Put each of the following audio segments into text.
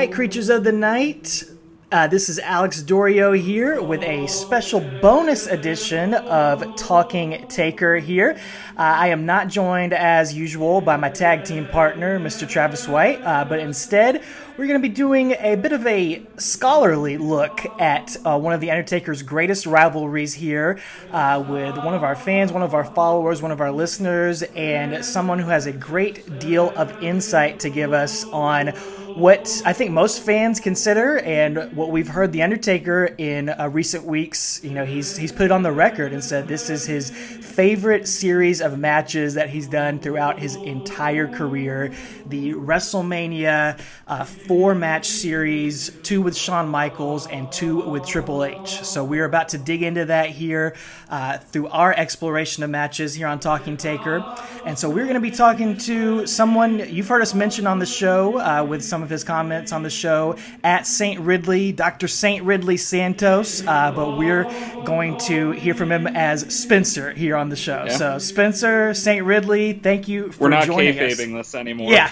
Right, creatures of the night. Uh, this is Alex Dorio here with a special bonus edition of Talking Taker here. Uh, I am not joined as usual by my tag team partner, Mr. Travis White, uh, but instead we're going to be doing a bit of a scholarly look at uh, one of The Undertaker's greatest rivalries here uh, with one of our fans, one of our followers, one of our listeners, and someone who has a great deal of insight to give us on what I think most fans consider, and what we've heard the Undertaker in uh, recent weeks. You know, he's he's put it on the record and said this is his favorite series of matches that he's done throughout his entire career. The WrestleMania uh, four match series, two with Shawn Michaels and two with Triple H. So we're about to dig into that here uh, through our exploration of matches here on Talking Taker, and so we're going to be talking to someone you've heard us mention on the show uh, with some of his comments on the show at St. Ridley, Dr. St. Ridley Santos, uh, but we're going to hear from him as Spencer here on the show. Yeah. So, Spencer, St. Ridley, thank you for joining us. We're not kayfabing this anymore. Yeah,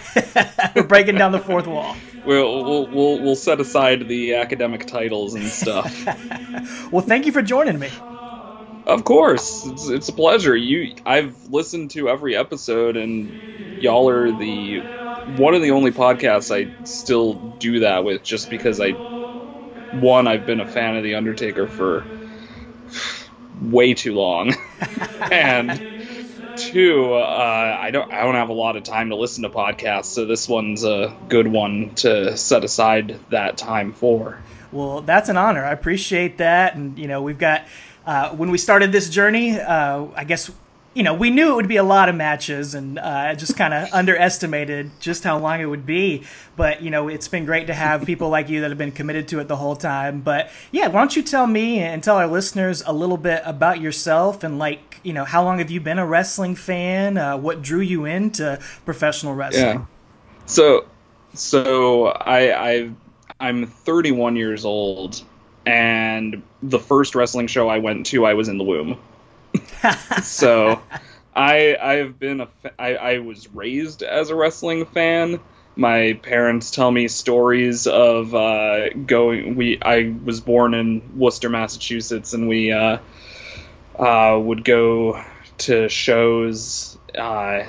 we're breaking down the fourth wall. We'll, we'll we'll we'll set aside the academic titles and stuff. Well, thank you for joining me. Of course, it's it's a pleasure. You I've listened to every episode, and y'all are the one of the only podcasts I still do that with, just because I one I've been a fan of the Undertaker for way too long, and two uh, I don't I don't have a lot of time to listen to podcasts, so this one's a good one to set aside that time for. Well, that's an honor. I appreciate that. And, you know, we've got, uh, when we started this journey, uh, I guess, you know, we knew it would be a lot of matches and uh, just kind of underestimated just how long it would be. But, you know, it's been great to have people like you that have been committed to it the whole time. But, yeah, why don't you tell me and tell our listeners a little bit about yourself and, like, you know, how long have you been a wrestling fan? Uh, what drew you into professional wrestling? Yeah. So, so I I I'm 31 years old, and the first wrestling show I went to, I was in the womb. so, I I've been a I, I was raised as a wrestling fan. My parents tell me stories of uh, going. We I was born in Worcester, Massachusetts, and we uh, uh, would go to shows uh,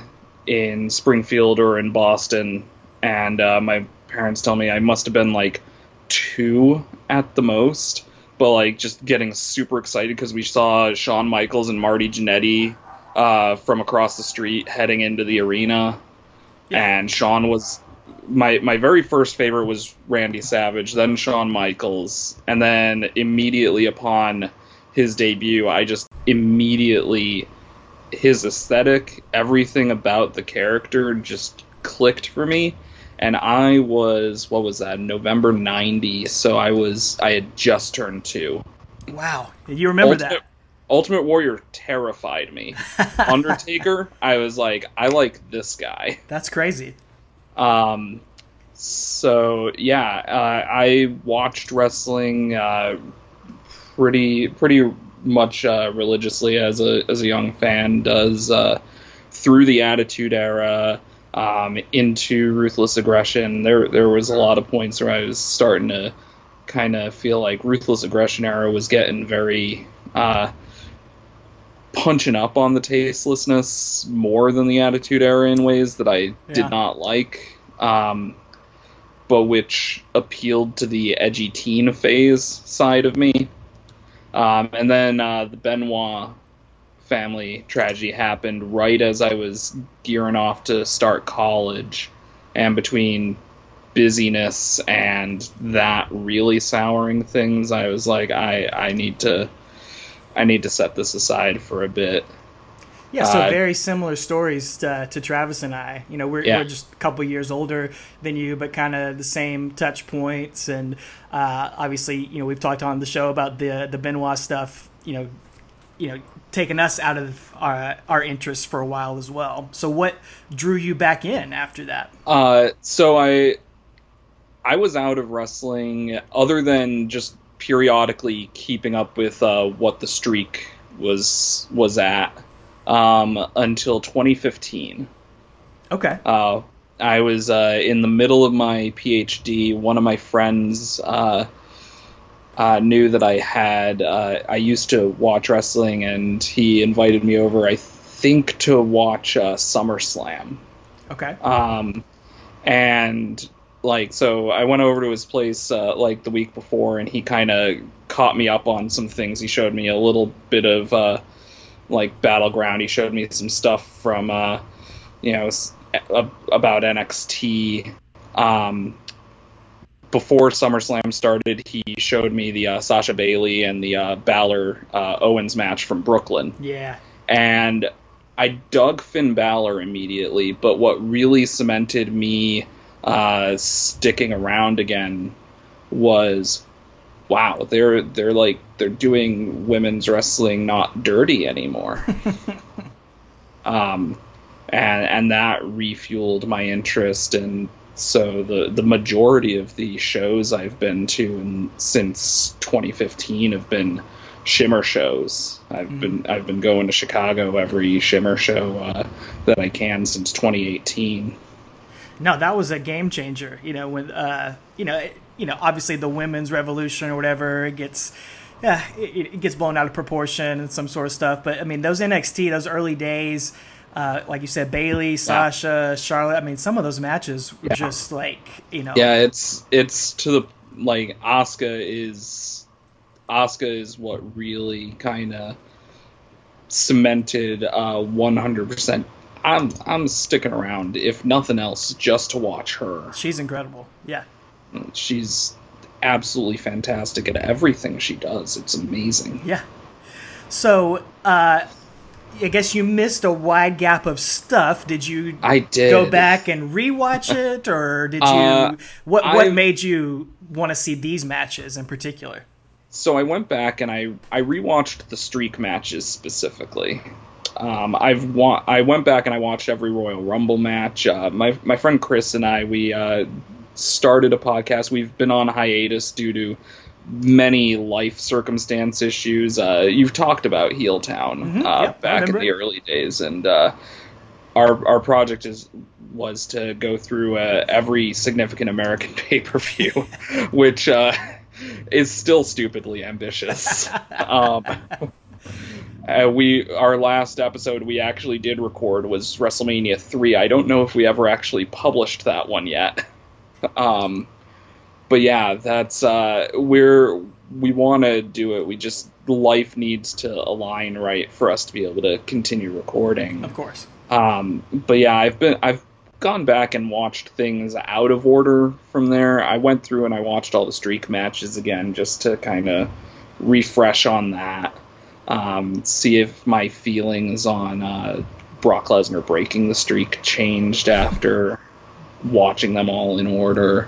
in Springfield or in Boston, and uh, my parents tell me I must have been like two at the most, but like just getting super excited because we saw Shawn Michaels and Marty Jannetty uh, from across the street heading into the arena, and Shawn was my my very first favorite was Randy Savage, then Shawn Michaels, and then immediately upon his debut, I just immediately his aesthetic, everything about the character just clicked for me. And I was what was that? November '90. So I was I had just turned two. Wow. You remember Ultimate, that? Ultimate Warrior terrified me. Undertaker, I was like, I like this guy. That's crazy. Um, so yeah, uh, I watched wrestling uh, pretty pretty much uh, religiously as a as a young fan does uh, through the Attitude Era um, into Ruthless Aggression. There there was a lot of points where I was starting to kind of feel like Ruthless Aggression era was getting very uh, punching up on the tastelessness more than the Attitude Era in ways that I Yeah. did not like. Um, but which appealed to the edgy teen phase side of me. Um, and then uh, the Benoit family tragedy happened right as I was gearing off to start college, and between busyness and that really souring things, I was like, I I need to I need to set this aside for a bit. Yeah, so Uh, very similar stories to, to Travis and I. You know, we're, Yeah. we're just a couple years older than you, but kind of the same touch points. And uh, obviously, you know, we've talked on the show about the the Benoit stuff. You know, you know, taking us out of our our interests for a while as well. So, what drew you back in after that? Uh, so I I was out of wrestling other than just periodically keeping up with uh, what the streak was was at um, until 2015. Okay. Uh, I was uh, in the middle of my PhD. One of my friends uh, knew that I had. Uh, I used to watch wrestling, and he invited me over. I think to watch uh, SummerSlam. Okay. Um, and like so, I went over to his place uh, like the week before, and he kind of caught me up on some things. He showed me a little bit of uh, like battleground. He showed me some stuff from uh, you know about NXT. Um, before SummerSlam started, he showed me the uh, Sasha Bayley and the uh, Balor uh, Owens match from Brooklyn Yeah. and I dug Finn Balor immediately. But what really cemented me uh, sticking around again was, wow, they're they're like they're doing women's wrestling not dirty anymore. um, and and that refueled my interest and. So the the majority of the shows I've been to and since 2015 have been shimmer shows. I've been I've been going to Chicago every shimmer show uh, that I can since 2018. No, that was a game changer. You know, when uh, you know, it, you know, obviously the women's revolution or whatever it gets, yeah, it, it gets blown out of proportion and some sort of stuff. But I mean, those NXT, those early days, uh, like you said, Bayley, Sasha, Charlotte. I mean, some of those matches were Yeah. just like you know, Yeah, it's it's to the like Asuka is Asuka is what really kind of cemented uh 100%. I'm I'm sticking around if nothing else just to watch her. she's incredible. Yeah. She's absolutely fantastic at everything she does. It's amazing. Yeah. So, uh, I guess you missed a wide gap of stuff. Did you I did go back and rewatch it, or did you? Uh, what What I- made you want to see these matches in particular? So I went back and I I rewatched the streak matches specifically. Um, I've wa- I went back and I watched every Royal Rumble match. Uh, my my friend Chris and I we uh, started a podcast. We've been on hiatus due to many life circumstance issues. Uh, you've talked about Heel Town Mhm, uh, yep, back in the early days, and uh, our our project is was to go through uh, every significant American pay per view, which uh, is still stupidly ambitious. um, uh, we our last episode we actually did record was WrestleMania three. I don't know if we ever actually published that one yet. Um, but yeah, that's uh, we're we want to do it. We just life needs to align right for us to be able to continue recording. Of course. Um, but yeah, I've been I've gone back and watched things out of order from there. I went through and I watched all the streak matches again just to kind of refresh on that. Um, see if my feelings on uh, Brock Lesnar breaking the streak changed after watching them all in order.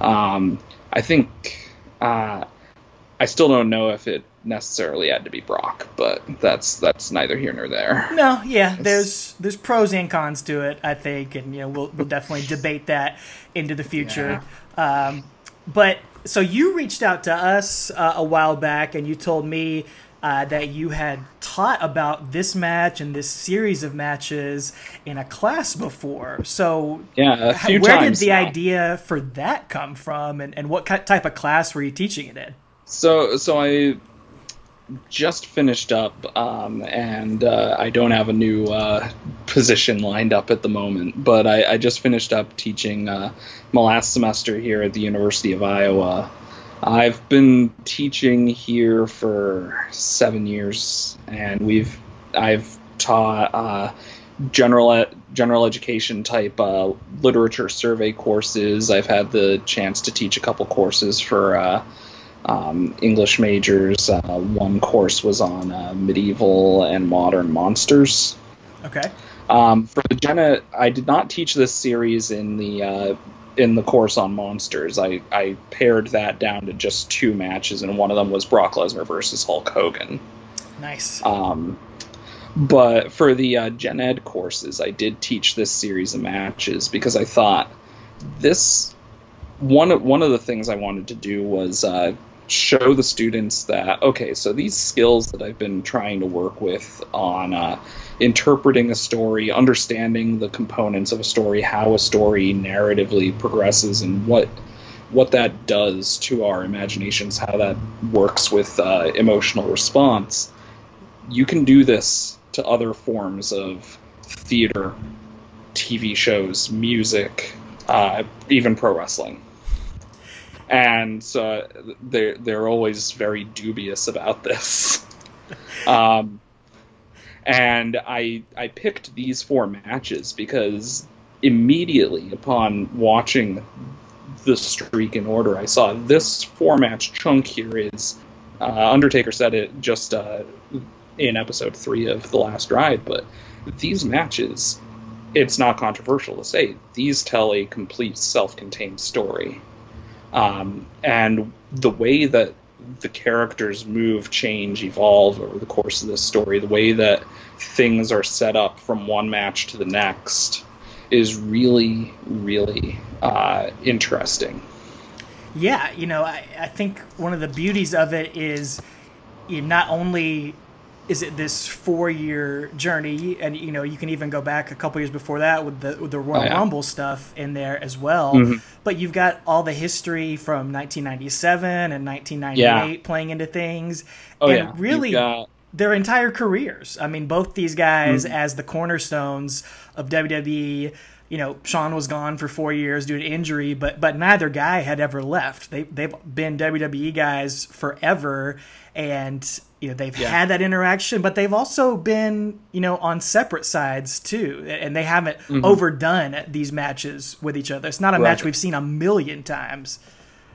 Um, I think uh, I still don't know if it necessarily had to be Brock, but that's that's neither here nor there. No, yeah, there's there's pros and cons to it, I think, and you know we'll we'll definitely debate that into the future. Um, but so you reached out to us uh, a while back, and you told me uh, that you had taught about this match and this series of matches in a class before. So Yeah, a few where did the now. idea for that come from, and, and what type of class were you teaching it in? So so I just finished up, um, and uh, I don't have a new uh, position lined up at the moment. But I, I just finished up teaching uh, my last semester here at the University of Iowa. I've been teaching here for seven years, and we've I've taught uh, general general education type uh, literature survey courses. I've had the chance to teach a couple courses for uh, um, English majors. Uh, one course was on uh, medieval and modern monsters. Okay. Um, for the Ed, I did not teach this series in the uh, in the course on monsters. I, I pared that down to just two matches, and one of them was Brock Lesnar versus Hulk Hogan. Nice. Um, but for the uh, Gen Ed courses, I did teach this series of matches because I thought this one of one of the things I wanted to do was uh, show the students that okay, so these skills that I've been trying to work with on uh, interpreting a story, understanding the components of a story, how a story narratively progresses, and what what that does to our imaginations, how that works with uh, emotional response. You can do this to other forms of theater, TV shows, music, uh, even pro wrestling. And uh, they're they're always very dubious about this. um, and I I picked these four matches because immediately upon watching the streak in order, I saw this four match chunk here is uh, Undertaker said it just uh, in episode three of The Last Ride, but these matches, it's not controversial to say, these tell a complete self contained story. Um, and the way that the characters move, change, evolve over the course of this story, the way that things are set up from one match to the next is really, really uh, interesting. Yeah, you know, I, I think one of the beauties of it is you not only is it this four year journey and you know you can even go back a couple years before that with the with the Royal oh, yeah. Rumble stuff in there as well mm-hmm. but you've got all the history from 1997 and 1998 yeah. playing into things oh, and yeah. really got... their entire careers I mean both these guys mm-hmm. as the cornerstones of WWE you know, Shawn was gone for four years due to injury, but but neither guy had ever left. They they've been WWE guys forever, and you know they've yeah. had that interaction, but they've also been you know on separate sides too, and they haven't mm-hmm. overdone these matches with each other. It's not a right. match we've seen a million times.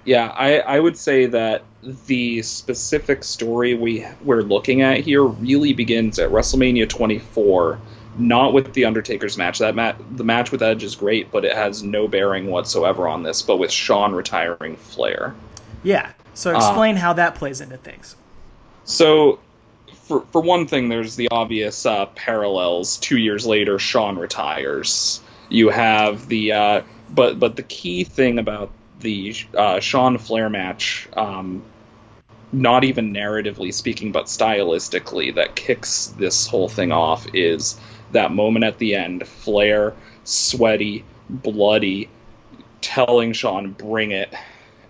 Yeah, I, I would say that the specific story we we're looking at here really begins at WrestleMania 24 not with the Undertaker's match. That mat, the match with Edge is great, but it has no bearing whatsoever on this. But with Shawn retiring Flair. Yeah. So explain uh, how that plays into things. So, for for one thing, there's the obvious uh, parallels. Two years later, Shawn retires. You have the uh, but but the key thing about the uh, Shawn Flair match. Um, not even narratively speaking, but stylistically, that kicks this whole thing off is that moment at the end, Flair, sweaty, bloody, telling Shawn, bring it,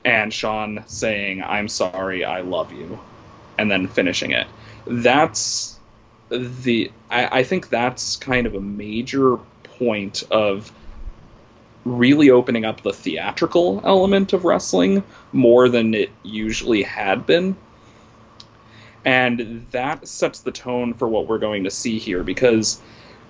and Shawn saying, I'm sorry, I love you, and then finishing it. That's the. I, I think that's kind of a major point of really opening up the theatrical element of wrestling more than it usually had been. And that sets the tone for what we're going to see here because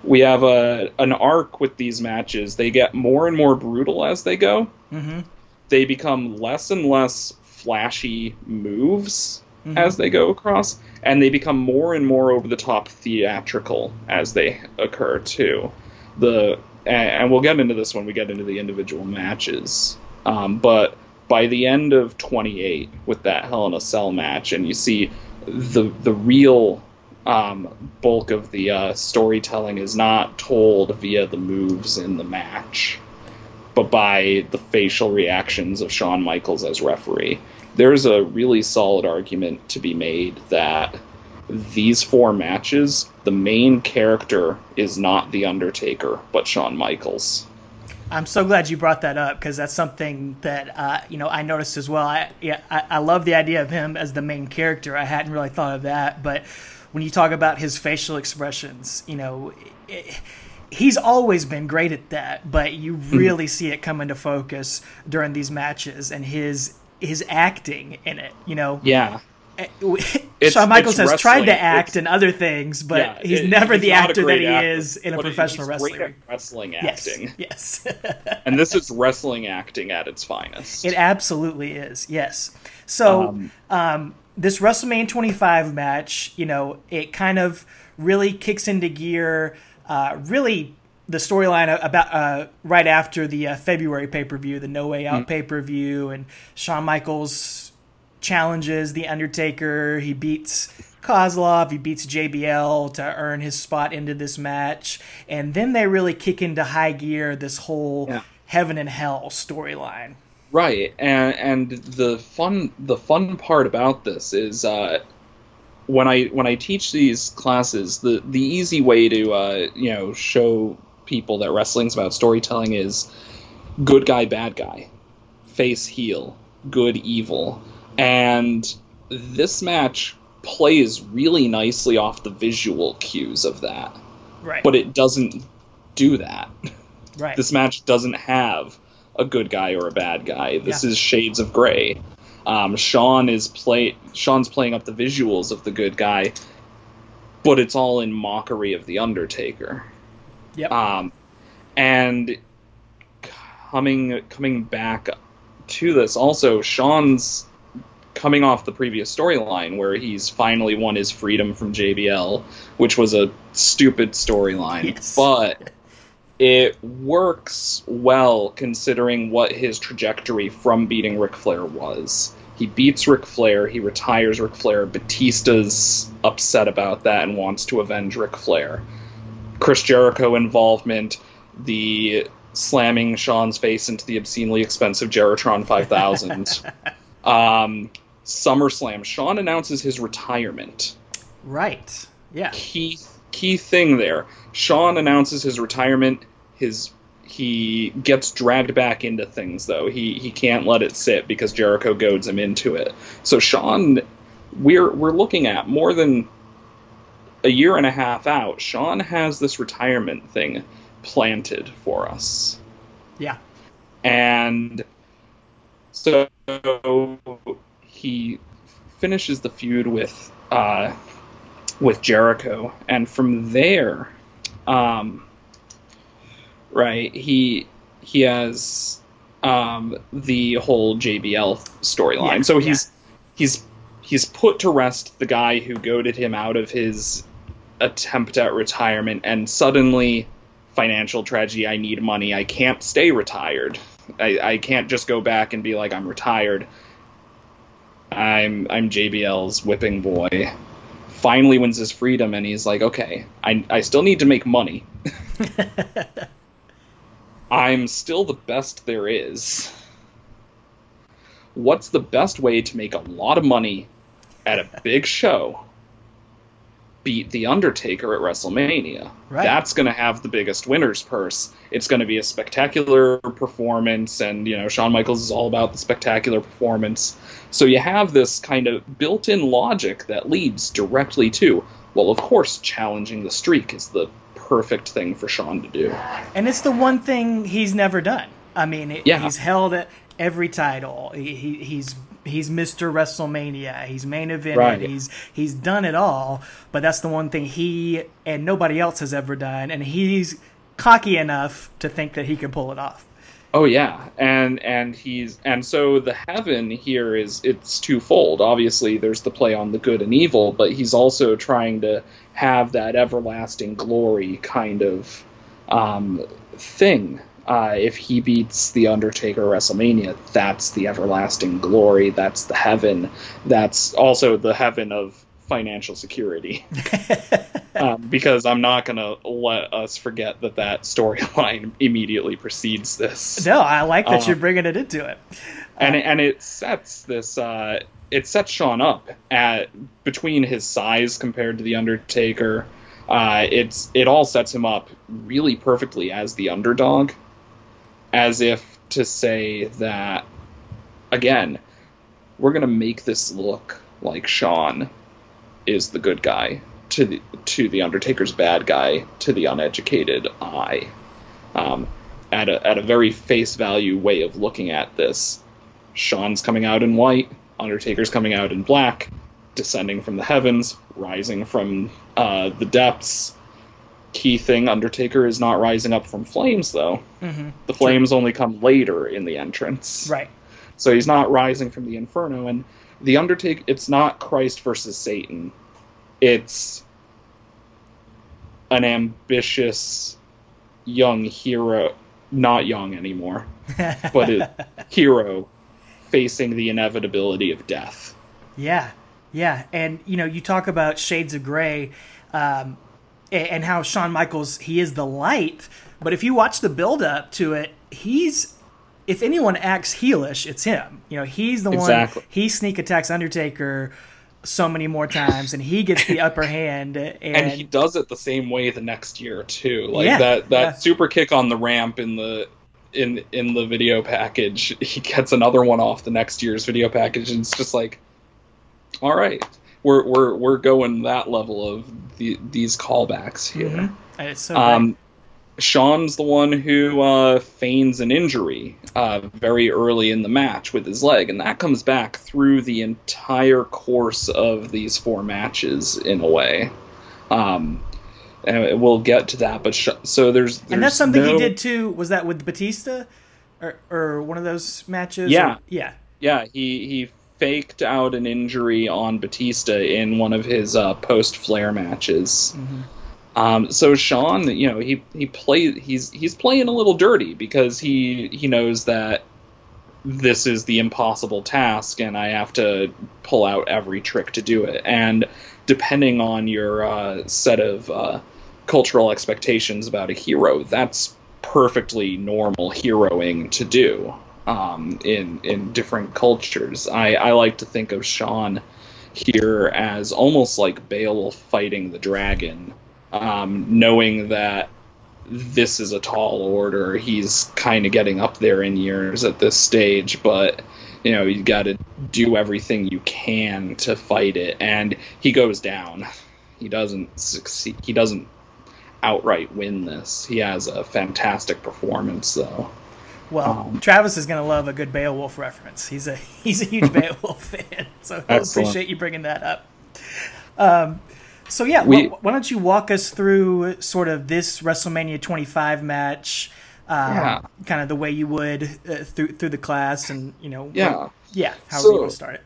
we have a an arc with these matches. They get more and more brutal as they go. Mm-hmm. They become less and less flashy moves mm-hmm. as they go across, and they become more and more over the top theatrical as they occur too. The and we'll get into this when we get into the individual matches. Um, but by the end of 28, with that Hell in a Cell match, and you see the the real um, bulk of the uh, storytelling is not told via the moves in the match, but by the facial reactions of Shawn Michaels as referee. There's a really solid argument to be made that these four matches, the main character is not The Undertaker, but Shawn Michaels. I'm so glad you brought that up because that's something that uh, you know I noticed as well. I yeah I, I love the idea of him as the main character. I hadn't really thought of that, but when you talk about his facial expressions, you know, it, he's always been great at that, but you mm-hmm. really see it come into focus during these matches and his his acting in it. You know, yeah. Eh, it's, Shawn Michaels has wrestling. tried to act it's, in other things, but yeah, he's it, never he's the actor that he actor, is in a professional wrestling. wrestling acting. Yes. yes. and this is wrestling acting at its finest. It absolutely is. Yes. So, um, um, this WrestleMania 25 match, you know, it kind of really kicks into gear. Uh, really, the storyline about uh, right after the uh, February pay per view, the No Way Out mm. pay per view, and Shawn Michaels challenges the Undertaker. He beats Kozlov. He beats JBL to earn his spot into this match, and then they really kick into high gear. This whole yeah. heaven and hell storyline. Right, and and the fun the fun part about this is uh, when I when I teach these classes, the the easy way to uh, you know show people that wrestling's about storytelling is good guy, bad guy, face heel, good evil, and this match plays really nicely off the visual cues of that. Right. But it doesn't do that. right. This match doesn't have a good guy or a bad guy. This Yeah. is shades of gray. Um, Shawn is play Shawn's playing up the visuals of the good guy, but it's all in mockery of the Undertaker. Yep. Um, and coming coming back to this, also Shawn's coming off the previous storyline where he's finally won his freedom from JBL, which was a stupid storyline, Yes. but it works well considering what his trajectory from beating Ric Flair was. He beats Ric Flair, he retires Ric Flair. Batista's upset about that and wants to avenge Ric Flair. Chris Jericho involvement, the slamming Shawn's face into the obscenely expensive JeriTron 5000. um, SummerSlam, Shawn announces his retirement. right. Yeah. Key key thing there. Shawn announces his retirement. His he gets dragged back into things though. He he can't let it sit because Jericho goads him into it. So Shawn, we're we're looking at more than a year and a half out. Shawn has this retirement thing planted for us Yeah. and so he finishes the feud with uh, with Jericho, and from there, um, right, he he has um, the whole JBL storyline. Yeah, so he's he's he's put to rest the guy who goaded him out of his attempt at retirement, and suddenly financial tragedy. I need money. I can't stay retired. I, I can't just go back and be like I'm retired. I'm I'm JBL's whipping boy. Finally wins his freedom, and he's like, okay, I I still need to make money. I'm still the best there is. What's the best way to make a lot of money at a big show? Beat The Undertaker at WrestleMania. Right. That's going to have the biggest winner's purse. It's going to be a spectacular performance, and, you know, Shawn Michaels is all about the spectacular performance. So you have this kind of built in logic that leads directly to, well, of course, challenging the streak is the perfect thing for Shawn to do. And it's the one thing he's never done. I mean, it, Yeah. he's held every title. He, he, he's he's Mr. WrestleMania. He's main evented. Right. He's he's done it all. But that's the one thing he and nobody else has ever done. And he's cocky enough to think that he can pull it off. Oh yeah, and and he's and so the heaven here is it's twofold. Obviously, there's the play on the good and evil, but he's also trying to have that everlasting glory kind of um, thing. Uh, if he beats the Undertaker at WrestleMania, that's the everlasting glory. That's the heaven. That's also the heaven of financial security. um, because I'm not going to let us forget that that storyline immediately precedes this No, I like that Uh, you're bringing it into it. and it, and it sets this uh, it sets Shawn up at between his size compared to the Undertaker. Uh, it's it all sets him up really perfectly as the underdog, as if to say that again, we're gonna make this look like Shawn is the good guy to the to the Undertaker's bad guy to the uneducated eye. Um, at a at a very face value way of looking at this, Shawn's coming out in white, Undertaker's coming out in black, descending from the heavens, rising from uh, the depths. Key thing: Undertaker is not rising up from flames, though. hmm The flames only come later in the entrance. Right. So he's not rising from the inferno, and the Undertaker. It's not Christ versus Satan. It's an ambitious young hero, not young anymore, but a hero facing the inevitability of death. Yeah, yeah, and you know, you talk about Shades of Grey, um, and how Shawn Michaels he is the light, but if you watch the build up to it, he's if anyone acts heelish, it's him. You know, he's the Exactly. one. He sneak attacks Undertaker so many more times, and he gets the upper hand. And, and he does it the same way the next year too. Like Yeah, that that yeah. super kick on the ramp in the in in the video package, he gets another one off the next year's video package, and it's just like, all right, we're we're we're going that level of the, these callbacks here. Mhm. It's so Um, Shawn's the one who uh, feigns an injury uh, very early in the match with his leg, and that comes back through the entire course of these four matches in a way. Um, and we'll get to that, but sh- so there's, great. and that's there's something he did too. Was that with Batista, or or one of those matches? Yeah. Or- yeah. Yeah, he he faked out an injury on Batista in one of his uh, post Flair matches. Mhm. Um, so Shawn, you know, he he play he's he's playing a little dirty because he he knows that this is the impossible task and I have to pull out every trick to do it. And depending on your uh, set of uh, cultural expectations about a hero, that's perfectly normal heroing to do um, in in different cultures. I, I like to think of Shawn here as almost like Beowulf fighting the dragon, um, knowing that this is a tall order. He's kind of getting up there in years at this stage, but you know you got to do everything you can to fight it. And he goes down. He doesn't succeed. He doesn't outright win this. He has a fantastic performance though. Well, Um, Travis is gonna love a good Beowulf reference. He's a he's a huge Beowulf fan, so I appreciate you bringing that up. Um, so yeah, We- wh- why don't you walk us through sort of this WrestleMania 25 match, um, Yeah. kind of the way you would uh, through through the class, and you know, Yeah. what- yeah, how So- you want to start it.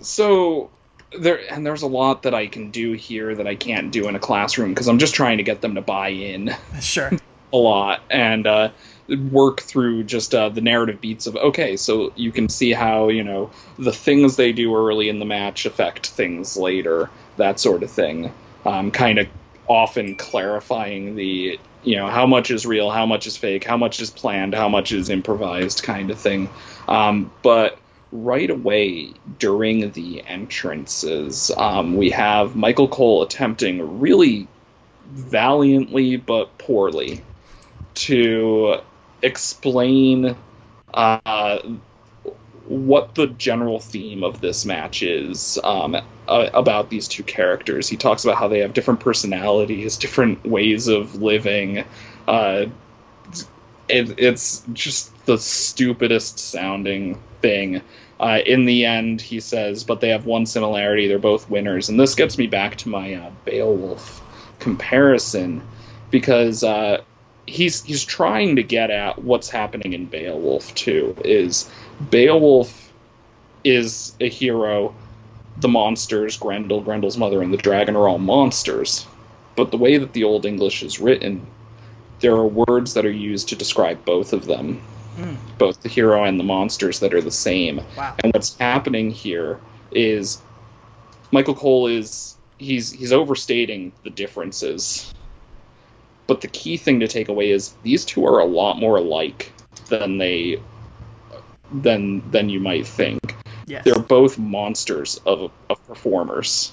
so there and there's a lot that I can do here that I can't do in a classroom because I'm just trying to get them to buy in Sure. a lot and uh, work through just uh, the narrative beats of okay, so you can see how you know the things they do early in the match affect things later, that sort of thing. Um, kind of often clarifying the you know how much is real, how much is fake, how much is planned, how much is improvised, kind of thing. Um, but right away during the entrances, um, we have Michael Cole attempting really valiantly but poorly to explain uh, what the general theme of this match is um, uh, about these two characters. He talks about how they have different personalities, different ways of living. Uh, it, it's just the stupidest sounding thing. Uh, in the end, he says, but they have one similarity: they're both winners. And this gets me back to my uh, Beowulf comparison because uh, he's he's trying to get at what's happening in Beowulf too. Is Beowulf is a hero. The monsters, Grendel, Grendel's mother, and the dragon are all monsters. But the way that the Old English is written, there are words that are used to describe both of them, Mm. both the hero and the monsters that are the same. Wow. And what's happening here is Michael Cole is he's he's overstating the differences. But the key thing to take away is these two are a lot more alike than they than than you might think. Yes. They're both monsters of of performers.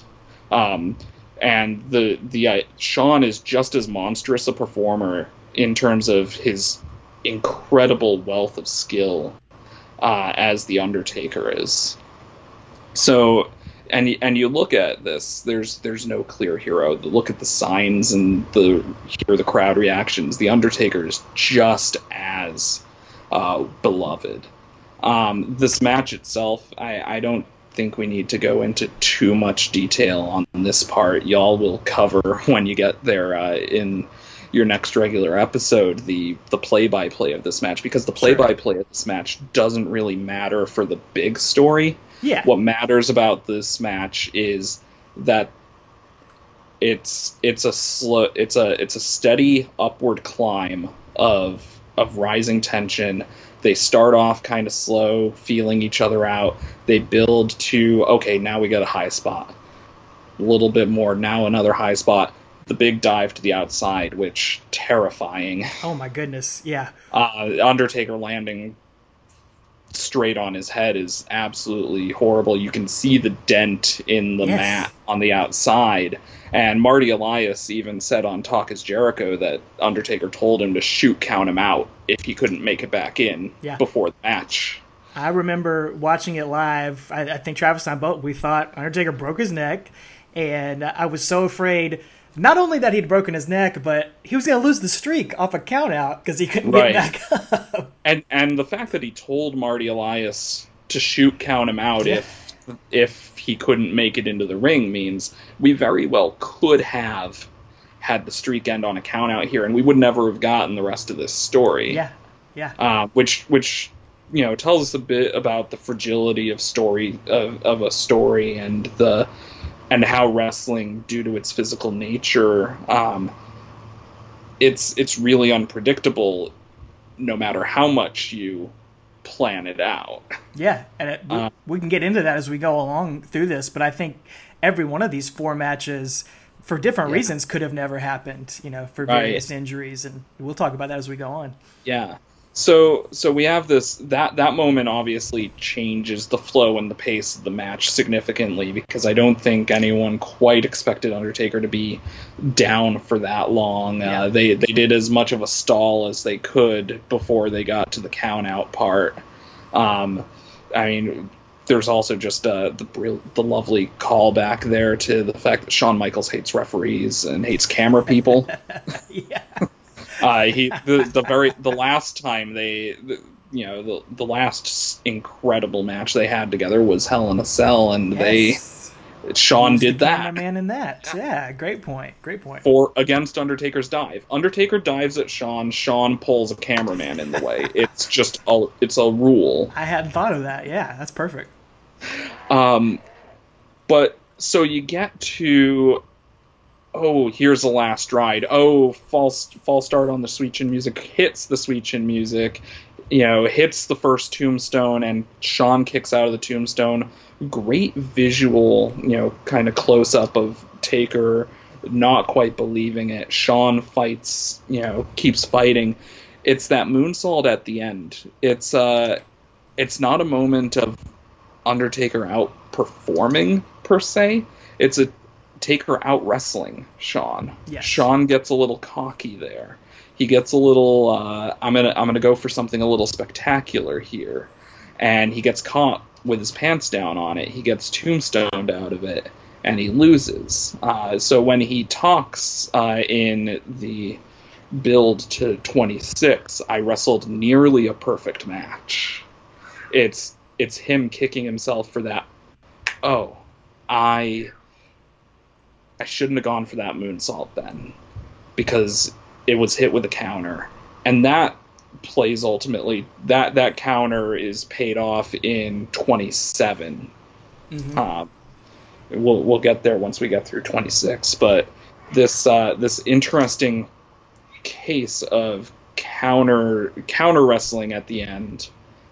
Um, and the the uh, Shawn is just as monstrous a performer in terms of his incredible wealth of skill uh, as the Undertaker is. So, and and you look at this, there's there's no clear hero. Look at the signs and the hear the crowd reactions. The Undertaker is just as uh, beloved. Um, this match itself, I, I don't think we need to go into too much detail on this part. Y'all will cover when you get there uh, in your next regular episode the the play by play of this match because the play by play of this match doesn't really matter for the big story. Yeah. What matters about this match is that it's it's a slow it's a it's a steady upward climb of of rising tension. They start off kind of slow, feeling each other out. They build to okay, now we got a high spot. A little bit more, now another high spot. The big dive to the outside, which terrifying Oh my goodness. Yeah. uh, Undertaker landing straight on his head is absolutely horrible. You can see the dent in the Yes. mat on the outside. And Marty Elias even said on Talk is Jericho that Undertaker told him to shoot count him out if he couldn't make it back in Yeah. before the match. I remember watching it live. I, I think Travis and I both we thought Undertaker broke his neck, and I was so afraid. Not only that he'd broken his neck, but he was going to lose the streak off a count out because he couldn't Right. get back up. And and the fact that he told Marty Elias to shoot count him out Yeah. if if he couldn't make it into the ring means we very well could have had the streak end on a count out here and we would never have gotten the rest of this story. Yeah, yeah, uh, which which you know tells us a bit about the fragility of story of, of a story and the and how wrestling, due to its physical nature, um, it's it's really unpredictable, no matter how much you plan it out. yeah. And it, we, Uh, we can get into that as we go along through this. But I think every one of these four matches, for different Yeah. reasons, could have never happened. You know, for Right. various injuries, and we'll talk about that as we go on. Yeah. So so we have this that that moment obviously changes the flow and the pace of the match significantly because I don't think anyone quite expected Undertaker to be down for that long. Yeah. Uh, they they did as much of a stall as they could before they got to the count out part. Um, I mean, there's also just uh, the the lovely callback there to the fact that Shawn Michaels hates referees and hates camera people. yeah, Uh, he the, the very the last time they the, you know the the last incredible match they had together was Hell in a Cell and Yes. they Shawn Who's the did that Man in that. Yeah, great point. Great point. for against Undertaker's dive. Undertaker dives at Shawn. Shawn pulls a cameraman in the way. It's just a it's a rule. I hadn't thought of that. Yeah, that's perfect. Um, but so you get to oh here's the last ride. Oh false false start on the sweet chin music hits the sweet chin music. You know hits the first tombstone and Shawn kicks out of the tombstone. Great visual you know kind of close up of Taker not quite believing it. Shawn fights you know keeps fighting. It's that moonsault at the end. It's uh it's not a moment of Undertaker outperforming per se. It's a Taker out wrestling Shawn. Yes. Shawn gets a little cocky there. He gets a little. Uh, I'm gonna I'm gonna go for something a little spectacular here, and he gets caught with his pants down on it. He gets tombstoned out of it, and he loses. Uh, so when he talks uh, in the build to 26, I wrestled nearly a perfect match. It's it's him kicking himself for that. Oh, I I shouldn't have gone for that moonsault then, because it was hit with a counter, and that plays ultimately that that counter is paid off in 27. Mhm. Um, we'll we'll get there once we get through 26, but this uh, this interesting case of counter counter wrestling at the end.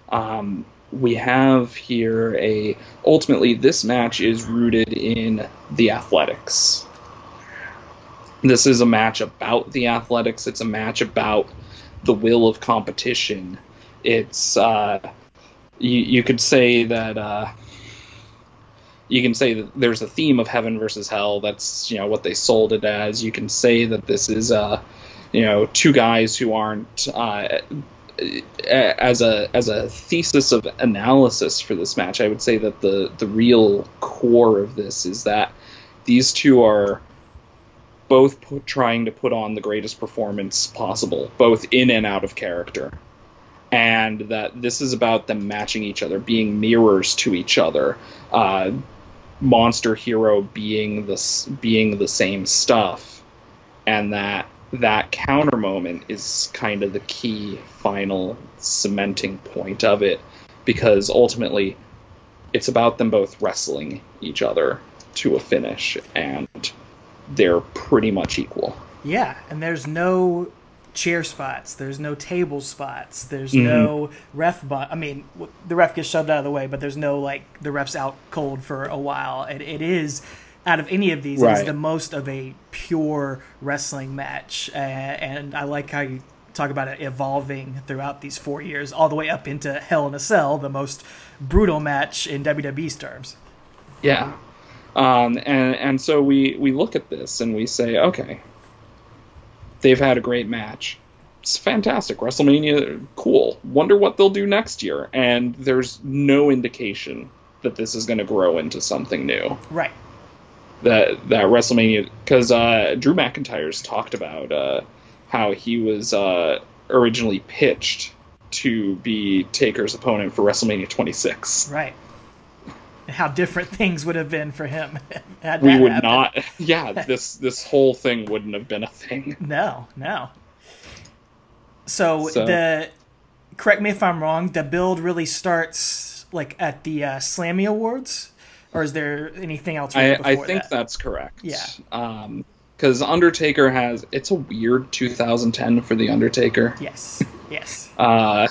Um, we have here a ultimately this match is rooted in the athletics. This is a match about the athletics. It's a match about the will of competition. It's uh, you, you could say that uh, you can say that there's a theme of heaven versus hell. That's you know what they sold it as. You can say that this is uh, you know two guys who aren't uh, as a as a thesis of analysis for this match. I would say that the the real core of this is that these two are both put, trying to put on the greatest performance possible, both in and out of character. And that this is about them matching each other, being mirrors to each other. Uh, monster hero being the being the same stuff, and that that counter moment is kind of the key final cementing point of it, because ultimately it's about them both wrestling each other to a finish, and they're pretty much equal. Yeah, and there's no chair spots. There's no table spots. There's Mhm. no ref. Bu- I mean, the ref gets shoved out of the way, but there's no like the ref's out cold for a while. It, it is out of any of these, it is the most of a pure wrestling match. Uh, and I like how you talk about it evolving throughout these four years, all the way up into Hell in a Cell, the most brutal match in WWE's terms. Yeah. Um, and and so we we look at this and we say, okay, they've had a great match. It's fantastic. WrestleMania, cool. Wonder what they'll do next year. And there's no indication that this is going to grow into something new. Right. That that WrestleMania, because uh, Drew McIntyre's talked about uh, how he was uh, originally pitched to be Taker's opponent for WrestleMania 26. Right. How different things would have been for him. had We would happened. not. Yeah, this this whole thing wouldn't have been a thing. No, no. So, So- the correct me if I'm wrong. The build really starts like at the uh, Slammy Awards, or is there anything else? I, I think that? that's correct. Yeah. Um, because Undertaker has it's a weird 2010 for the Undertaker. Yes, yes. Uh,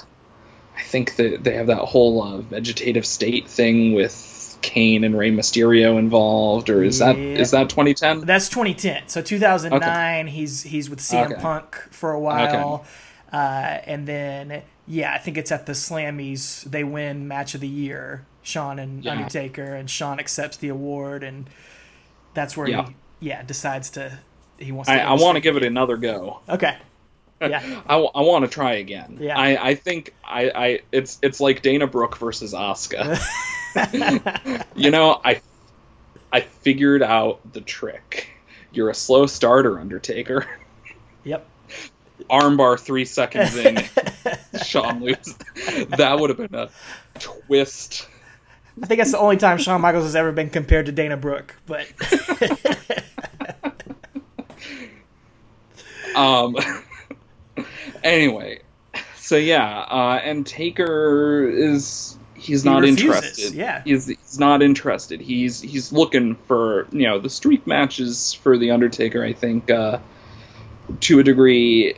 I think that they have that whole uh, vegetative state thing with Kane and Rey Mysterio involved, or is that Yeah. is that 2010? That's 2010. So 2009, he's he's with CM Okay. Punk for a while, uh, and then yeah, I think it's at the Slammies. They win Match of the Year, Shawn and Yeah. Undertaker, and Shawn accepts the award, and that's where Yeah. he yeah decides to he wants. to I, I want to give it another go. Okay. Yeah. I, I want to try again. Yeah. I, I think I, I it's it's like Dana Brooke versus Asuka. you know, I I figured out the trick. You're a slow starter, Undertaker. Yep. Armbar three seconds in, Shawn loses. That would have been a twist. I think that's the only time Shawn Michaels has ever been compared to Dana Brooke, but Um. anyway, so yeah, uh, and Taker is he's not refuses, interested. yeah. he's he's not interested. He's he's looking for you know the streak matches for the Undertaker. I think uh, to a degree,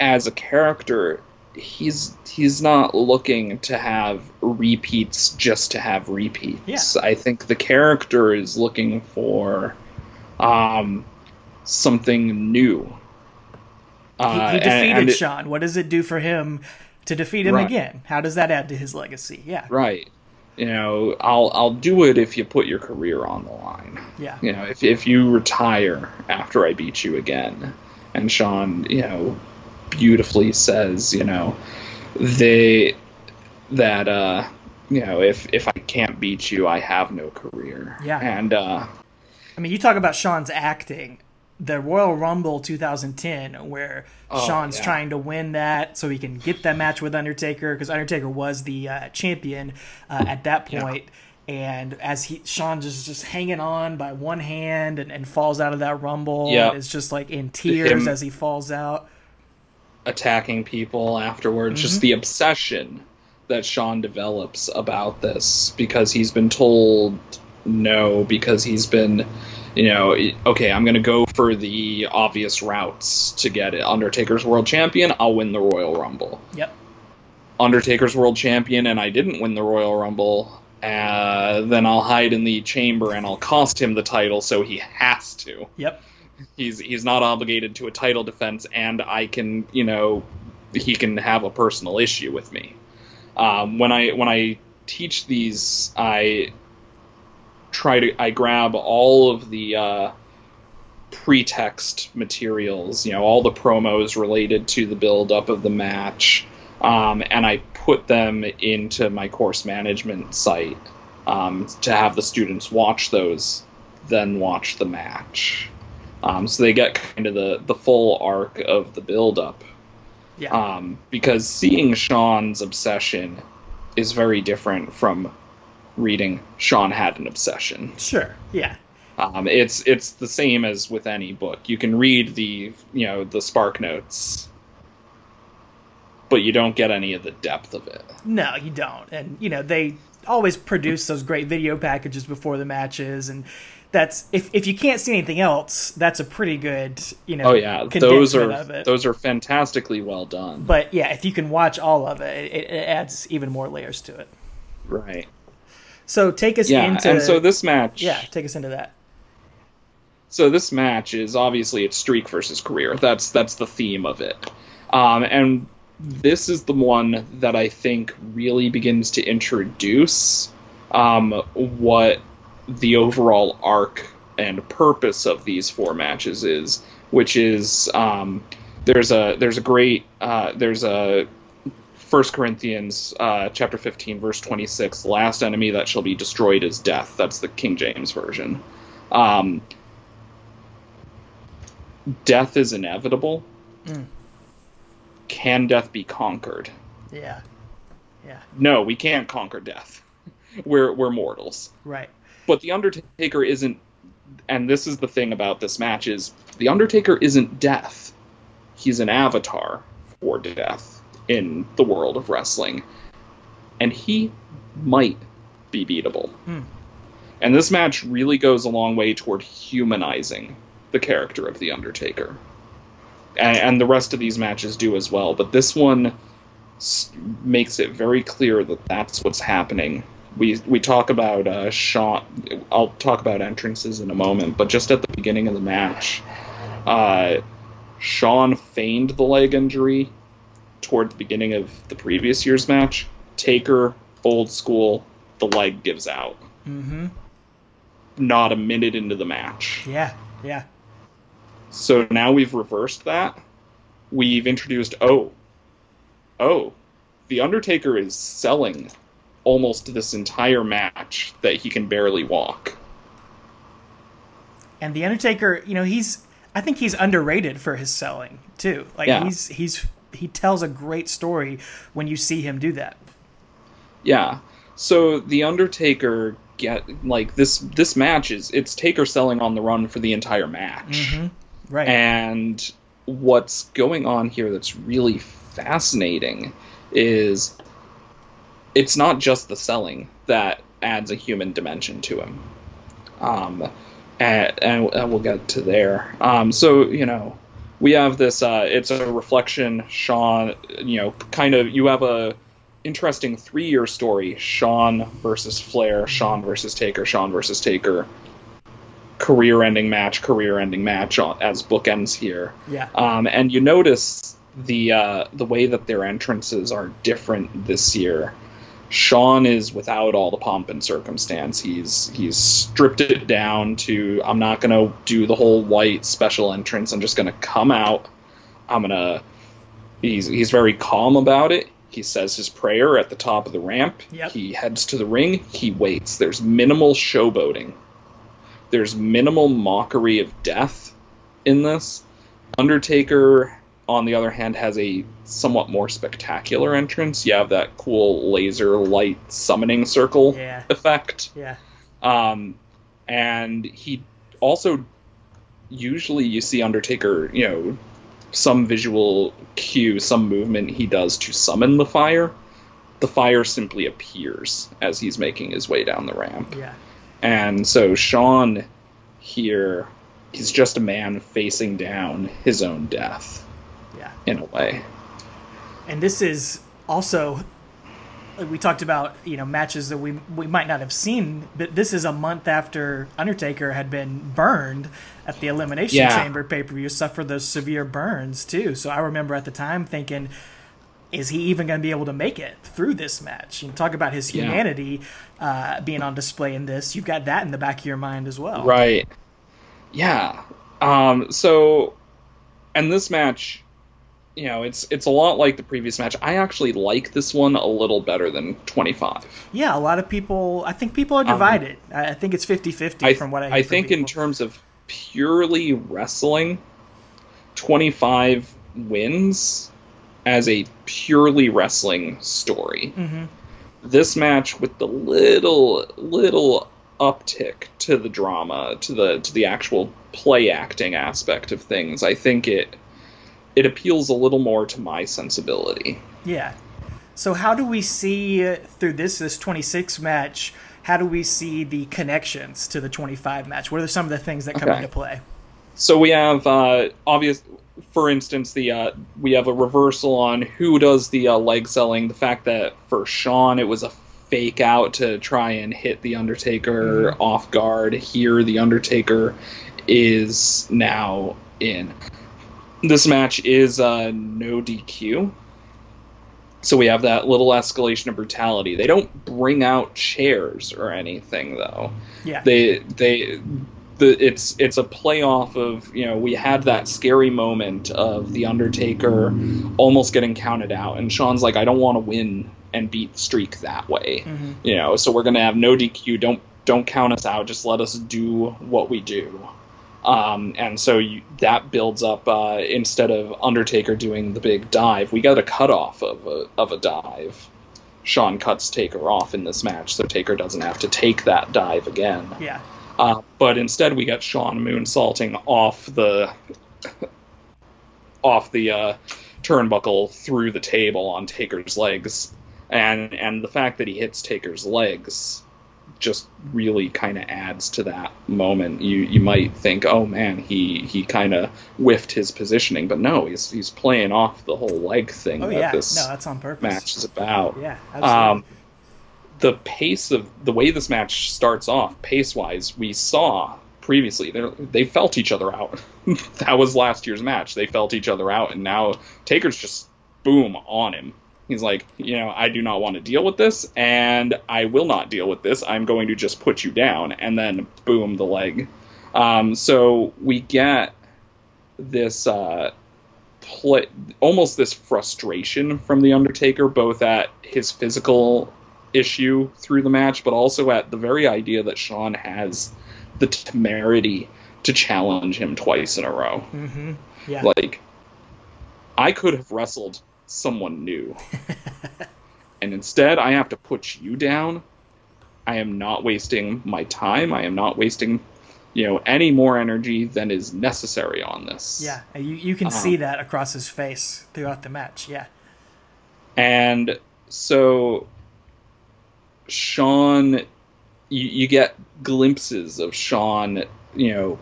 as a character, he's he's not looking to have repeats just to have repeats. Yeah. I think the character is looking for um, something new. he, Uh, he and- defeated and it- Shawn. What does it do for him to defeat him Right. again? How does that add to his legacy? Yeah. Right. You know, I'll I'll do it if you put your career on the line. Yeah. You know, if if you retire after I beat you again, and Shawn, you know, beautifully says, you know, they that uh, you know, if if I can't beat you, I have no career. Yeah. And uh, I mean, you talk about Shawn's acting. The Royal Rumble 2010, where Oh, Shawn's yeah. trying to win that so he can get that match with Undertaker, because Undertaker was the uh, champion uh, at that Yeah. point. And as he Shawn just just hanging on by one hand and, and falls out of that Rumble, Yeah. and is just like in tears Him- as he falls out. Attacking people afterwards. Just the obsession that Shawn develops about this because he's been told no, because he's been, you know, okay, I'm going to go for the obvious routes to get it. Undertaker's world champion, I'll win the Royal Rumble. Yep. Undertaker's world champion, and I didn't win the Royal Rumble. Uh, then I'll hide in the chamber and I'll cost him the title, so he has to Yep. He's he's not obligated to a title defense, and I can you know he can have a personal issue with me. Um, when I when I teach these, I try to I grab all of the uh, pretext materials, you know, all the promos related to the build up of the match, um, and I put them into my course management site um, to have the students watch those, then watch the match. Um, so they get kind of the, the full arc of the build up. Yeah. Um, because seeing Shawn's obsession is very different from reading Shawn had an obsession. sure. Yeah. Um, it's it's the same as with any book. You can read the you know the spark notes, but you don't get any of the depth of it. No, you don't. And you know, they always produce those great video packages before the matches and that's if, if you can't see anything else, that's a pretty good, you know, Oh yeah, those are those are fantastically well done. but yeah, if you can watch all of it, it, it adds even more layers to it. right. So take us Yeah, into and so this match. yeah, take us into that. So this match is obviously it's streak versus career. That's that's the theme of it. Um, and this is the one that I think really begins to introduce um, what the overall arc and purpose of these four matches is, which is um, there's a there's a great uh, there's a First Corinthians uh, chapter 15 verse 26 the last enemy that shall be destroyed is death that's the King James version um, death is inevitable Mm. can death be conquered Yeah. Yeah. no we can't conquer death we're we're mortals Right. But the Undertaker isn't and this is the thing about this match is the Undertaker isn't death. He's an avatar for death in the world of wrestling. And he might be beatable. Hmm. And this match really goes a long way toward humanizing the character of the Undertaker. And, and the rest of these matches do as well, but this one makes it very clear that that's what's happening we we talk about uh, Shawn. I'll talk about entrances in a moment, but just at the beginning of the match, uh, Shawn feigned the leg injury toward the beginning of the previous year's match. Taker, old school, the leg gives out. Mm-hmm. Not a minute into the match. Yeah. Yeah. So now we've reversed that. We've introduced oh, oh, the Undertaker is selling almost this entire match that he can barely walk. And the Undertaker, you know, he's I think he's underrated for his selling too. Like Yeah. he's he's he tells a great story when you see him do that. Yeah. So the Undertaker get like this this match is it's Taker selling on the run for the entire match. Mhm. Right. And what's going on here that's really fascinating is it's not just the selling that adds a human dimension to him. Um, and, and, and we'll get to there. Um, so, you know, we have this, uh, it's a reflection, Shawn, you know, kind of, you have a interesting three year story Shawn versus Flair, Shawn versus Taker, Shawn versus Taker. Career ending match, career ending match as bookends here. yeah. Um, and you notice the uh, the way that their entrances are different this year. Shawn is without all the pomp and circumstance. He's he's stripped it down to I'm not gonna do the whole white special entrance. I'm just gonna come out. I'm gonna. He's he's very calm about it. He says his prayer at the top of the ramp. Yep. He heads to the ring. He waits. There's minimal showboating. There's minimal mockery of death in this. Undertaker, on the other hand, has a somewhat more spectacular entrance. You have that cool laser light summoning circle Yeah. effect. Yeah. Um, and he also usually you see Undertaker, you know, some visual cue, some movement he does to summon the fire. The fire simply appears as he's making his way down the ramp. Yeah. And so Shawn here, he's just a man facing down his own death. In a way. And this is also we talked about, you know, matches that we we might not have seen, but this is a month after Undertaker had been burned at the Elimination Yeah. Chamber pay per view, suffered those severe burns too. So I remember at the time thinking, is he even going to be able to make it through this match? You talk about his Yeah. humanity uh, being on display in this. You've got that in the back of your mind as well. Right. Yeah. Um, so, and this match, you know, it's it's a lot like the previous match. I actually like this one a little better than 25. Yeah, a lot of people. I think people are divided. I I think it's 50-50 Um, I, from what I. Hear I think in terms of purely wrestling, 25 wins as a purely wrestling story. Mhm. This match with the little little uptick to the drama, to the to the actual play acting aspect of things, I think it it appeals a little more to my sensibility. Yeah. So how do we see uh, through this this 26 match? How do we see the connections to the 25 match? What are some of the things that come Okay. into play? So we have uh, obvious, for instance, the uh, we have a reversal on who does the uh, leg selling. The fact that for Shawn it was a fake out to try and hit the Undertaker off guard. Here the Undertaker is now in. This match is uh, no DQ. So we have that little escalation of brutality. They don't bring out chairs or anything though. Yeah. They they the it's it's a playoff of you know we had that scary moment of the Undertaker almost getting counted out, and Shawn's like I don't want to win and beat Streak that way, Mhm. you know. So we're gonna have no DQ. Don't don't count us out. Just let us do what we do. Um, and so you, that builds up. Uh, instead of Undertaker doing the big dive, we got a cutoff of a of a dive. Shawn cuts Taker off in this match, so Taker doesn't have to take that dive again. Yeah. Uh, but instead, we got Shawn moonsaulting off the off the uh, turnbuckle through the table on Taker's legs, and and the fact that he hits Taker's legs just really kind of adds to that moment. You you might think, oh man, he he kind of whiffed his positioning, but no, he's he's playing off the whole leg thing Oh that yeah. this No, that's on purpose. match is about Yeah. Absolutely. um, the pace of the way this match starts off, pace wise, we saw previously they they felt each other out. that was last year's match. They felt each other out, and now Taker's just boom on him. He's like, you know, I do not want to deal with this, and I will not deal with this. I'm going to just put you down, and then boom, the leg. Um, so we get this uh, play, almost this frustration from the Undertaker, both at his physical issue through the match, but also at the very idea that Shawn has the temerity to challenge him twice in a row. hmm Yeah. Like, I could have wrestled someone new, and instead I have to put you down. I am not wasting my time. I am not wasting, you know, any more energy than is necessary on this. yeah. You you can Uh-huh. see that across his face throughout the match. Yeah. And so Shawn, you, you get glimpses of Shawn, you know,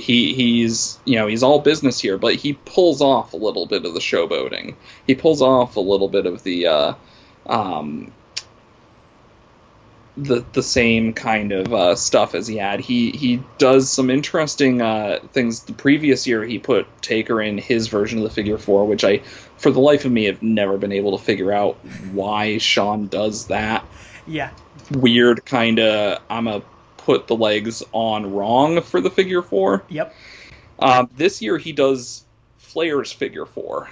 he he's you know he's all business here, but he pulls off a little bit of the showboating. He pulls off a little bit of the uh, um, the the same kind of uh, stuff as he had. He he does some interesting uh, things. The previous year, he put Taker in his version of the figure four, which I, for the life of me, have never been able to figure out why Shawn does that Yeah. weird kind of. I'm a put the legs on wrong for the figure four. Yep. Um, this year he does Flair's figure four.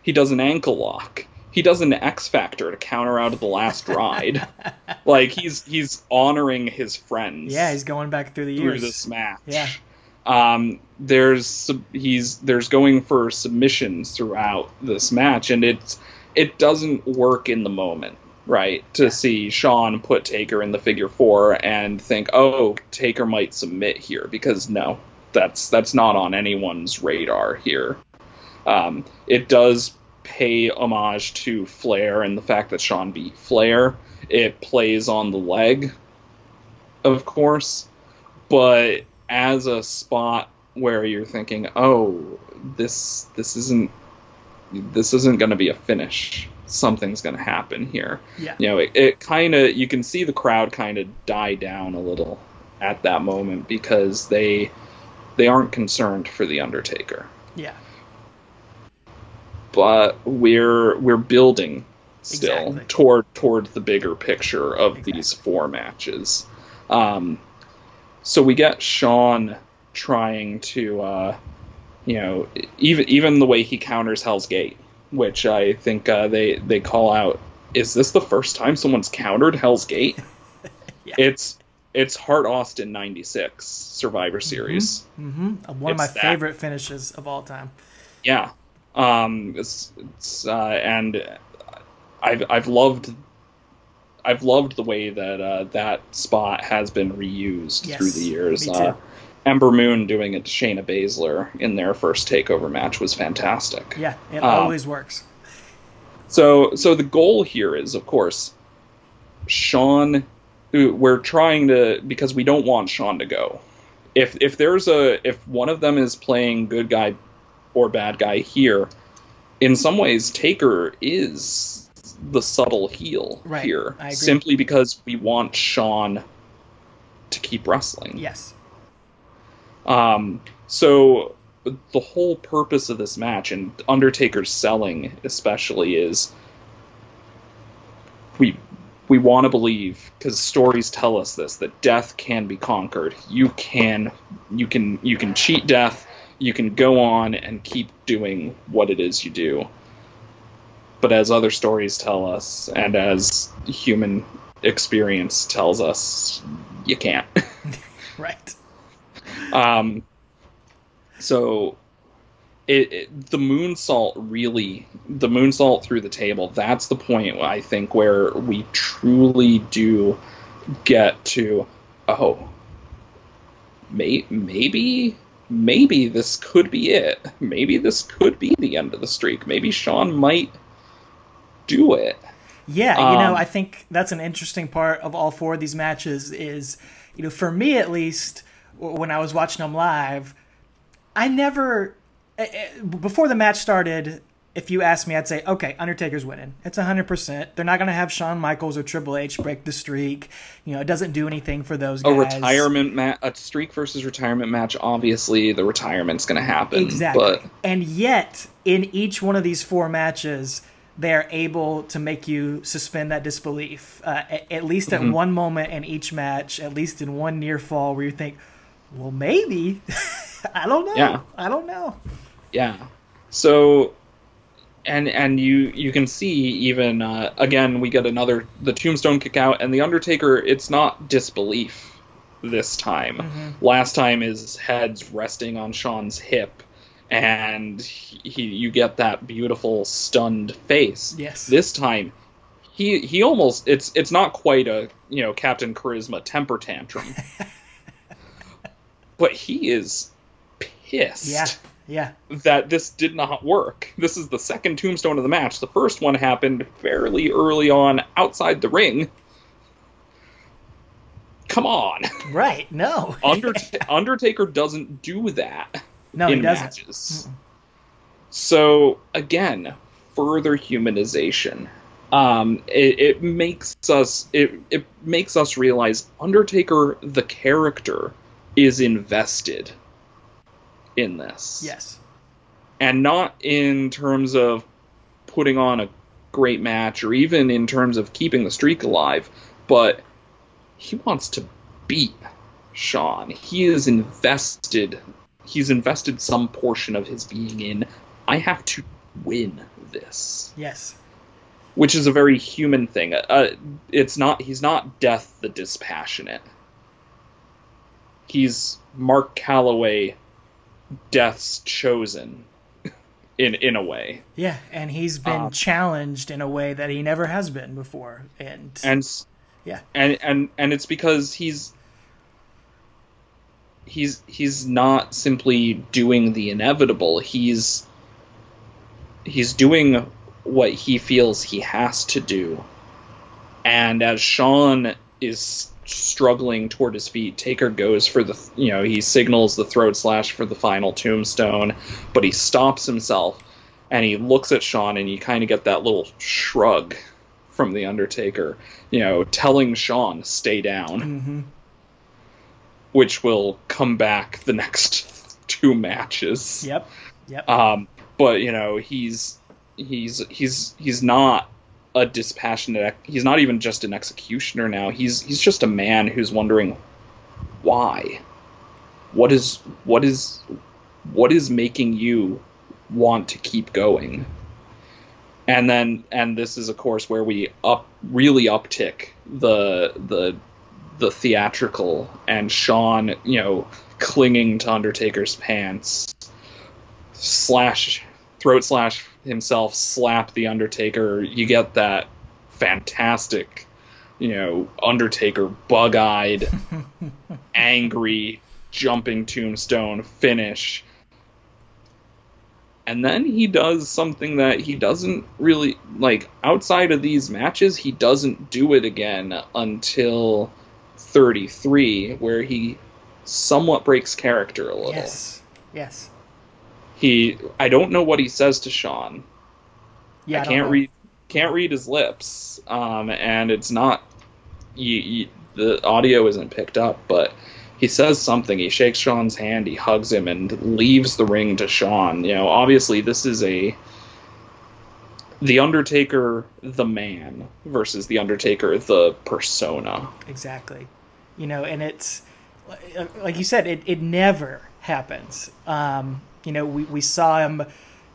He does an ankle lock. He does an X Factor to counter out of the last ride. like he's he's honoring his friends. Yeah. He's going back through the years. through this match. Yeah. Um, there's he's there's going for submissions throughout this match, and it's it doesn't work in the moment, right? To see Shawn put Taker in the figure four and think, oh, Taker might submit here, because no, that's that's not on anyone's radar here. Um, it does pay homage to Flair and the fact that Shawn beat Flair. It plays on the leg, of course, but as a spot where you're thinking, oh, this this isn't this isn't going to be a finish. Something's going to happen here. Yeah. You know, it, it kind of you can see the crowd kind of die down a little at that moment because they they aren't concerned for the Undertaker Yeah. but we're we're building still Exactly. toward toward the bigger picture of these four matches. Um, so we get Shawn trying to, uh, you know, even even the way he counters Hell's Gate, which I think uh, they they call out. Is this the first time someone's countered Hell's Gate? Yeah. It's it's Hart Austin '96 Survivor Series. hmm One of my that. favorite finishes of all time. Yeah. Um, it's, it's uh, and I've I've loved I've loved the way that uh, that spot has been reused Yes, through the years. Uh, Ember Moon doing it to Shayna Baszler in their first takeover match was fantastic. Yeah. It Um, always works. So so the goal here is of course Shawn we're trying to because we don't want Shawn to go. If if there's a if one of them is playing good guy or bad guy here, in some ways Taker is the subtle heel Right, here simply because we want Shawn to keep wrestling. Yes. Um, so the whole purpose of this match and Undertaker's selling especially is we we want to believe because stories tell us this that death can be conquered. You can you can you can cheat death. You can go on and keep doing what it is you do. But as other stories tell us, and as human experience tells us, you can't. right. Um, so it, it, the moonsault really the moonsault through the table that's the point i think where we truly do get to oh may, maybe maybe this could be it. Maybe this could be the end of the streak. Maybe shawn might do it. Yeah you um, know i think that's an interesting part of all four of these matches is you know for me at least when i was watching them live I never eh, eh, before the match started. If you asked me, I'd say, okay, Undertaker's winning. It's 100%. They're not going to have Shawn Michaels or Triple H break the streak. You know, it doesn't do anything for those guys. A retirement match, a streak versus retirement match, obviously the retirement's going to happen. Exactly. But... And yet, in each one of these four matches, they're able to make you suspend that disbelief. Uh, at, at, least at mm-hmm. one moment in each match, at least in one near fall where you think, well, maybe. I don't know. Yeah. I don't know. Yeah. So and and you you can see even uh, again we get another the tombstone kick out and the undertaker it's not disbelief this time mm-hmm. last time his head's resting on shawn's hip and he, he, you get that beautiful stunned face yes this time he he almost it's it's not quite a you know captain charisma temper tantrum but he is pissed. Yeah. Yeah. That this did not work. This is the second tombstone of the match. The first one happened fairly early on outside the ring. Come on. Right. No. Undertaker doesn't do that no, he doesn't. matches. Mm-mm. So again, further humanization. Um, it, it makes us it, it makes us realize Undertaker the character is invested in this. Yes. And not in terms of putting on a great match or even in terms of keeping the streak alive, but he wants to beat Shawn. He is invested he's invested some portion of his being in I have to win this. Yes. Which is a very human thing. Uh, it's not he's not death the dispassionate. He's Mark Calaway Death's chosen in in a way. Yeah, and he's been um, challenged in a way that he never has been before, and and yeah, and and and it's because he's he's he's not simply doing the inevitable. He's he's doing what he feels he has to do, and as Shawn is struggling toward his feet. Taker goes for the, you know, he signals the throat slash for the final tombstone, but he stops himself and he looks at Shawn and you kind of get that little shrug from the Undertaker, you know, telling Shawn stay down, mm-hmm. which will come back the next two matches. Yep. Yep. Um, but you know, he's he's he's he's not a dispassionate. He's not even just an executioner now. He's he's just a man who's wondering why. What is what is what is making you want to keep going? And then and this is of course where we up really uptick the the the theatrical and Shawn, you know, clinging to Undertaker's pants, slash throat slash himself slap the Undertaker. You get that fantastic, you know, Undertaker bug eyed, angry, jumping tombstone finish. And then he does something that he doesn't really like outside of these matches, he doesn't do it again until 33, where he somewhat breaks character a little. Yes. Yes he I don't know what he says to Shawn. Yeah, I, I can't read can't read his lips, um, and it's not you, you, the audio isn't picked up, but he says something. He shakes Shawn's hand. He hugs him and leaves the ring to Shawn. You know, obviously this is a the Undertaker, the man, versus the Undertaker, the persona. Exactly. You know, and it's like you said, it, it never happens. Um, you know, we, we saw him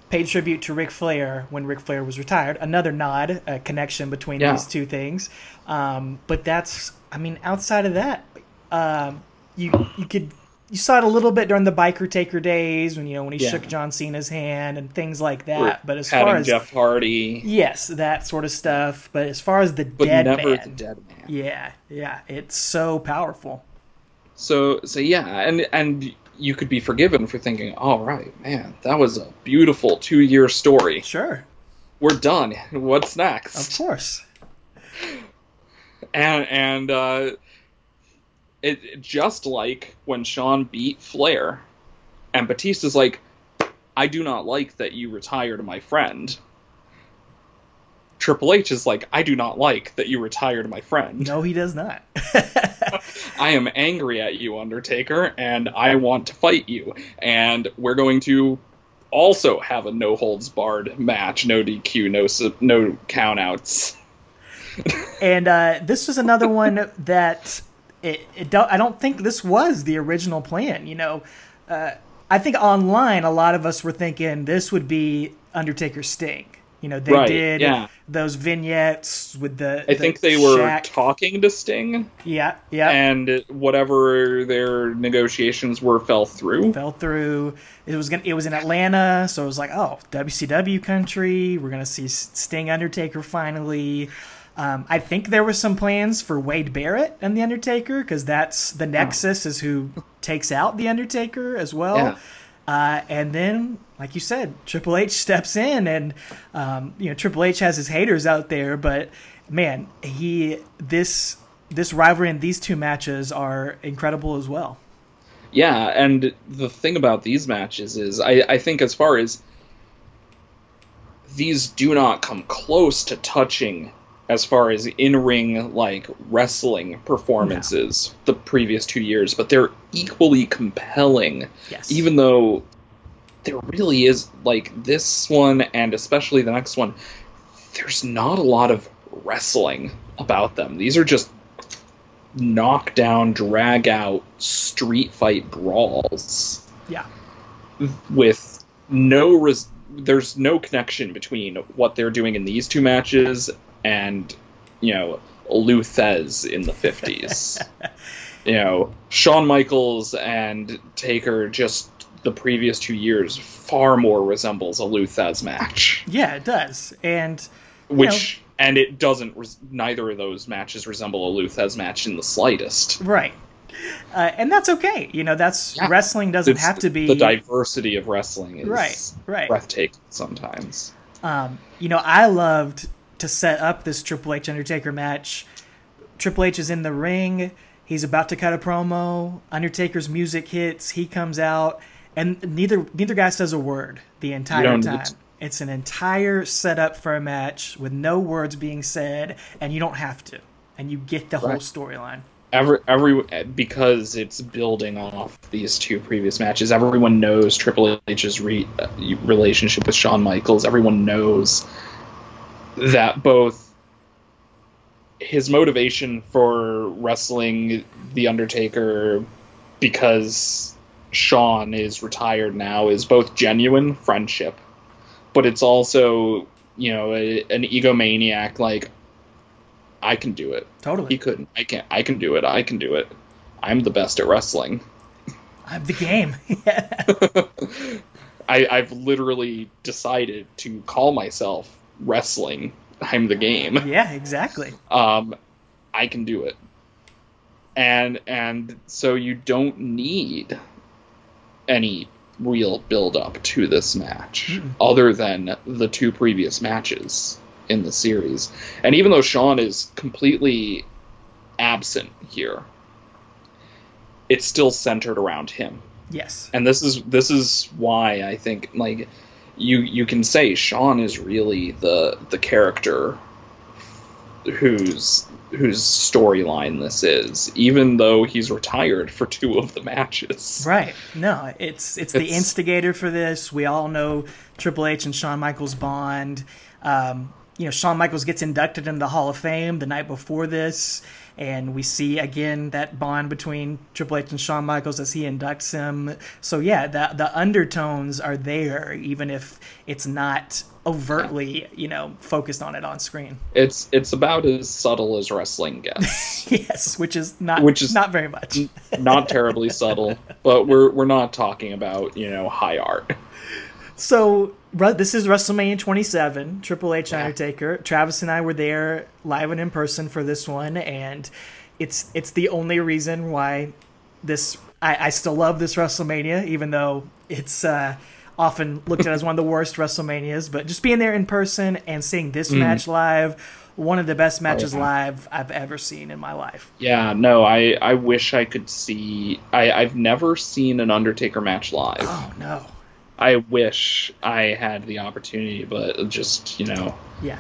pay tribute to Ric Flair when Ric Flair was retired. Another nod, a connection between Yeah. these two things. Um, but that's, I mean, outside of that, um, you you could you saw it a little bit during the biker taker days when you know when he Yeah. shook John Cena's hand and things like that. But as far as Jeff Hardy, yes, that sort of stuff. But as far as the but dead never man, the dead man. yeah, yeah, it's so powerful. So so yeah, and and you could be forgiven for thinking, all right, man, that was a beautiful two year story. Sure, We're done. What's next? of course. and and uh, it, it- just like when Shawn beat Flair, and Batista's like, I do not like that you retired my friend. Triple H is like, I do not like that you retired my friend. No, he does not. I am angry at you, Undertaker, and I want to fight you. And we're going to also have a no holds barred match, no DQ, no sub- no countouts. and uh, this was another one that it, it don't, I don't think this was the original plan. You know, uh, I think online a lot of us were thinking this would be Undertaker Sting. You know, they Right, did yeah. those vignettes with the. I the think they were Shaq- talking to Sting, Yeah, yeah. and whatever their negotiations were fell through. fell through. It was gonna, it was in Atlanta, so it was like, oh, WCW country. We're gonna see Sting Undertaker finally. Um, I think there were some plans for Wade Barrett and the Undertaker because that's the Nexus is who takes out the Undertaker as well. Yeah. Uh, and then, like you said, Triple H steps in, and um, you know Triple H has his haters out there, but man, he this this rivalry and these two matches are incredible as well. Yeah, and the thing about these matches is, I, I think as far as these do not come close to touching as far as in-ring like wrestling performances the previous two years, but they're equally compelling. Yes. Even though there really is like this one and especially the next one, there's not a lot of wrestling about them. These are just knockdown, drag out, street fight brawls yeah. with no res- there's no connection between what they're doing in these two matches and you know Lou Thesz in the 50s. you know, Shawn Michaels and Taker just the previous 2 years far more resembles a Lou Thesz match, Yeah, it does. And which and it doesn't res- neither of those matches resemble a Lou Thesz match in the slightest. right. Uh, and that's okay. You know, that's Yeah. wrestling doesn't It's have to be the diversity of wrestling is Right, right. breathtaking sometimes. Um, you know, I loved to set up this Triple H Undertaker match. Triple H is in the ring. He's about to cut a promo. Undertaker's music hits. He comes out, and neither neither guy says a word the entire time. to. It's an entire setup for a match with no words being said, and you don't have to, and you get the whole storyline. every every because it's building off these two previous matches. Everyone knows Triple H's re, uh, relationship with Shawn Michaels. Everyone knows that both his motivation for wrestling the Undertaker because Shawn is retired now is both genuine friendship, but it's also you know a, an egomaniac like I can do it. Totally, He couldn't. I can't. I can do it. I can do it. I'm the best at wrestling. I'm the game. I, I've literally decided to call myself wrestling. I'm the game. yeah, exactly. Um, I can do it. And and so you don't need any real build up to this match Mm-mm. other than the two previous matches in the series. And even though Shawn is completely absent here, it's still centered around him. Yes. And this is this is why I think like you you can say Shawn is really the the character whose whose storyline this is, even though he's retired for two of the matches. Right. No, it's it's, the instigator for this. We all know Triple H and Shawn Michaels bond. Um, you know, Shawn Michaels gets inducted into the Hall of Fame the night before this, and we see again that bond between Triple H and Shawn Michaels as he inducts him. So yeah, the the undertones are there, even if it's not overtly, you know, focused on it on screen. It's it's about as subtle as wrestling gets. yes, which is not which is not very much. not terribly subtle, but we're we're not talking about, you know, high art. So this is WrestleMania 27, Triple H yeah. Undertaker. Travis and I were there live and in person for this one, and it's it's the only reason why this I, I still love this WrestleMania, even though it's uh, often looked at as one of the worst WrestleManias. But just being there in person and seeing this mm. match live, one of the best matches oh, yeah. live I've ever seen in my life. Yeah, no, I I wish I could see. I I've never seen an Undertaker match live. Oh no. I wish I had the opportunity, but just you know, yeah,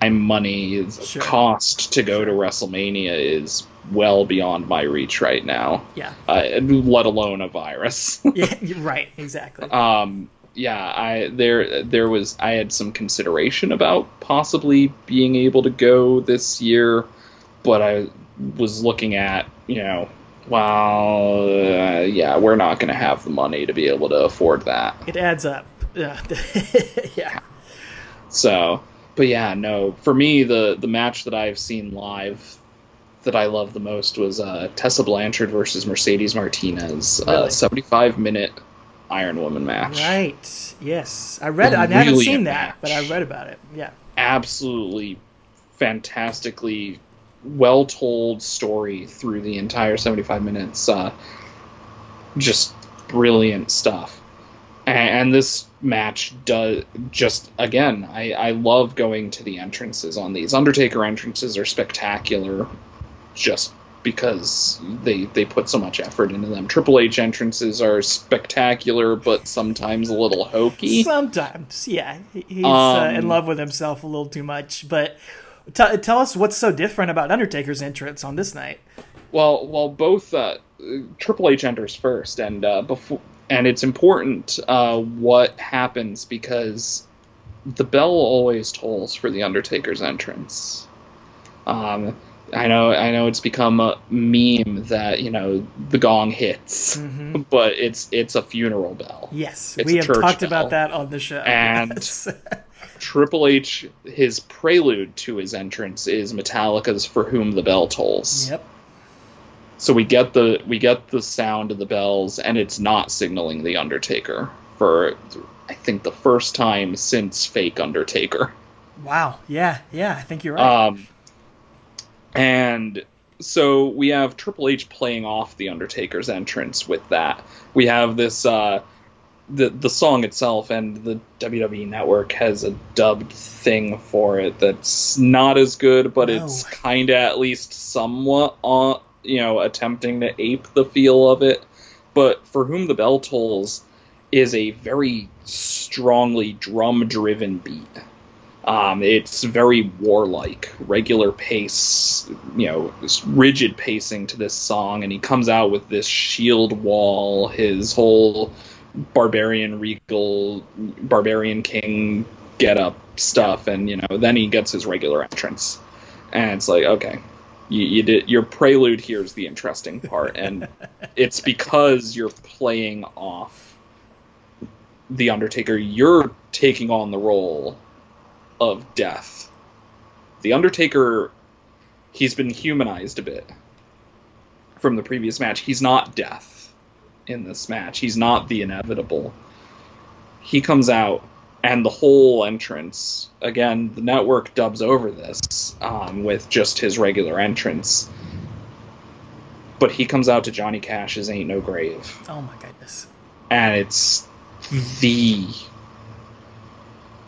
time, money, sure. cost to go to WrestleMania is well beyond my reach right now. Yeah, uh, let alone a virus. yeah, right, exactly. Um, yeah, I there there was I had some consideration about possibly being able to go this year, but I was looking at you know well, uh, yeah, we're not going to have the money to be able to afford that. It adds up. Yeah. yeah. So, but yeah, no. For me, the the match that I've seen live that I love the most was uh, Tessa Blanchard versus Mercedes Martinez, uh, really? uh, 75 minute Iron Woman match. Right. Yes, I read. I haven't seen that, match. but I read about it. Yeah. Absolutely fantastically well told story through the entire 75 minutes. Uh, just brilliant stuff. And, and, this match does just again, I, I love going to the entrances on these. Undertaker entrances are spectacular just because they they put so much effort into them. Triple H entrances are spectacular, but sometimes a little hokey. Sometimes, yeah, he's um, uh, in um, love with himself a little too much. But T- tell us what's so different about Undertaker's entrance on this night. Well, well, both uh, Triple H enters first, and uh, before, and it's important uh, what happens because the bell always tolls for the Undertaker's entrance. Um, I know, I know, it's become a meme that you know the gong hits, mm-hmm. but it's it's a funeral bell. Yes, it's we have talked bell. about that on the show, and. Triple H, his prelude to his entrance is Metallica's "For Whom the Bell Tolls." Yep. So we get the we get the sound of the bells, and it's not signaling the Undertaker for I think the first time since Fake Undertaker. Wow. Yeah. Yeah. I think you're right. Um, and so we have Triple H playing off the Undertaker's entrance with that. We have this uh, the the song itself and the WWE network has a dubbed thing for it that's not as good, but no. it's kind of at least somewhat on you know attempting to ape the feel of it. But for whom the bell tolls is a very strongly drum driven beat. Um, it's very warlike, regular pace, you know, rigid pacing to this song, and he comes out with this shield wall, his whole barbarian regal barbarian king get up stuff and you know then he gets his regular entrance. And it's like okay you, you did your prelude here is the interesting part. And it's because you're playing off the undertaker you're taking on the role of death. The undertaker he's been humanized a bit from the previous match. He's not death in this match. He's not the inevitable. He comes out, and the whole entrance again, the network dubs over this um, with just his regular entrance. But he comes out to Johnny Cash's "Ain't No Grave." Oh my goodness! And it's the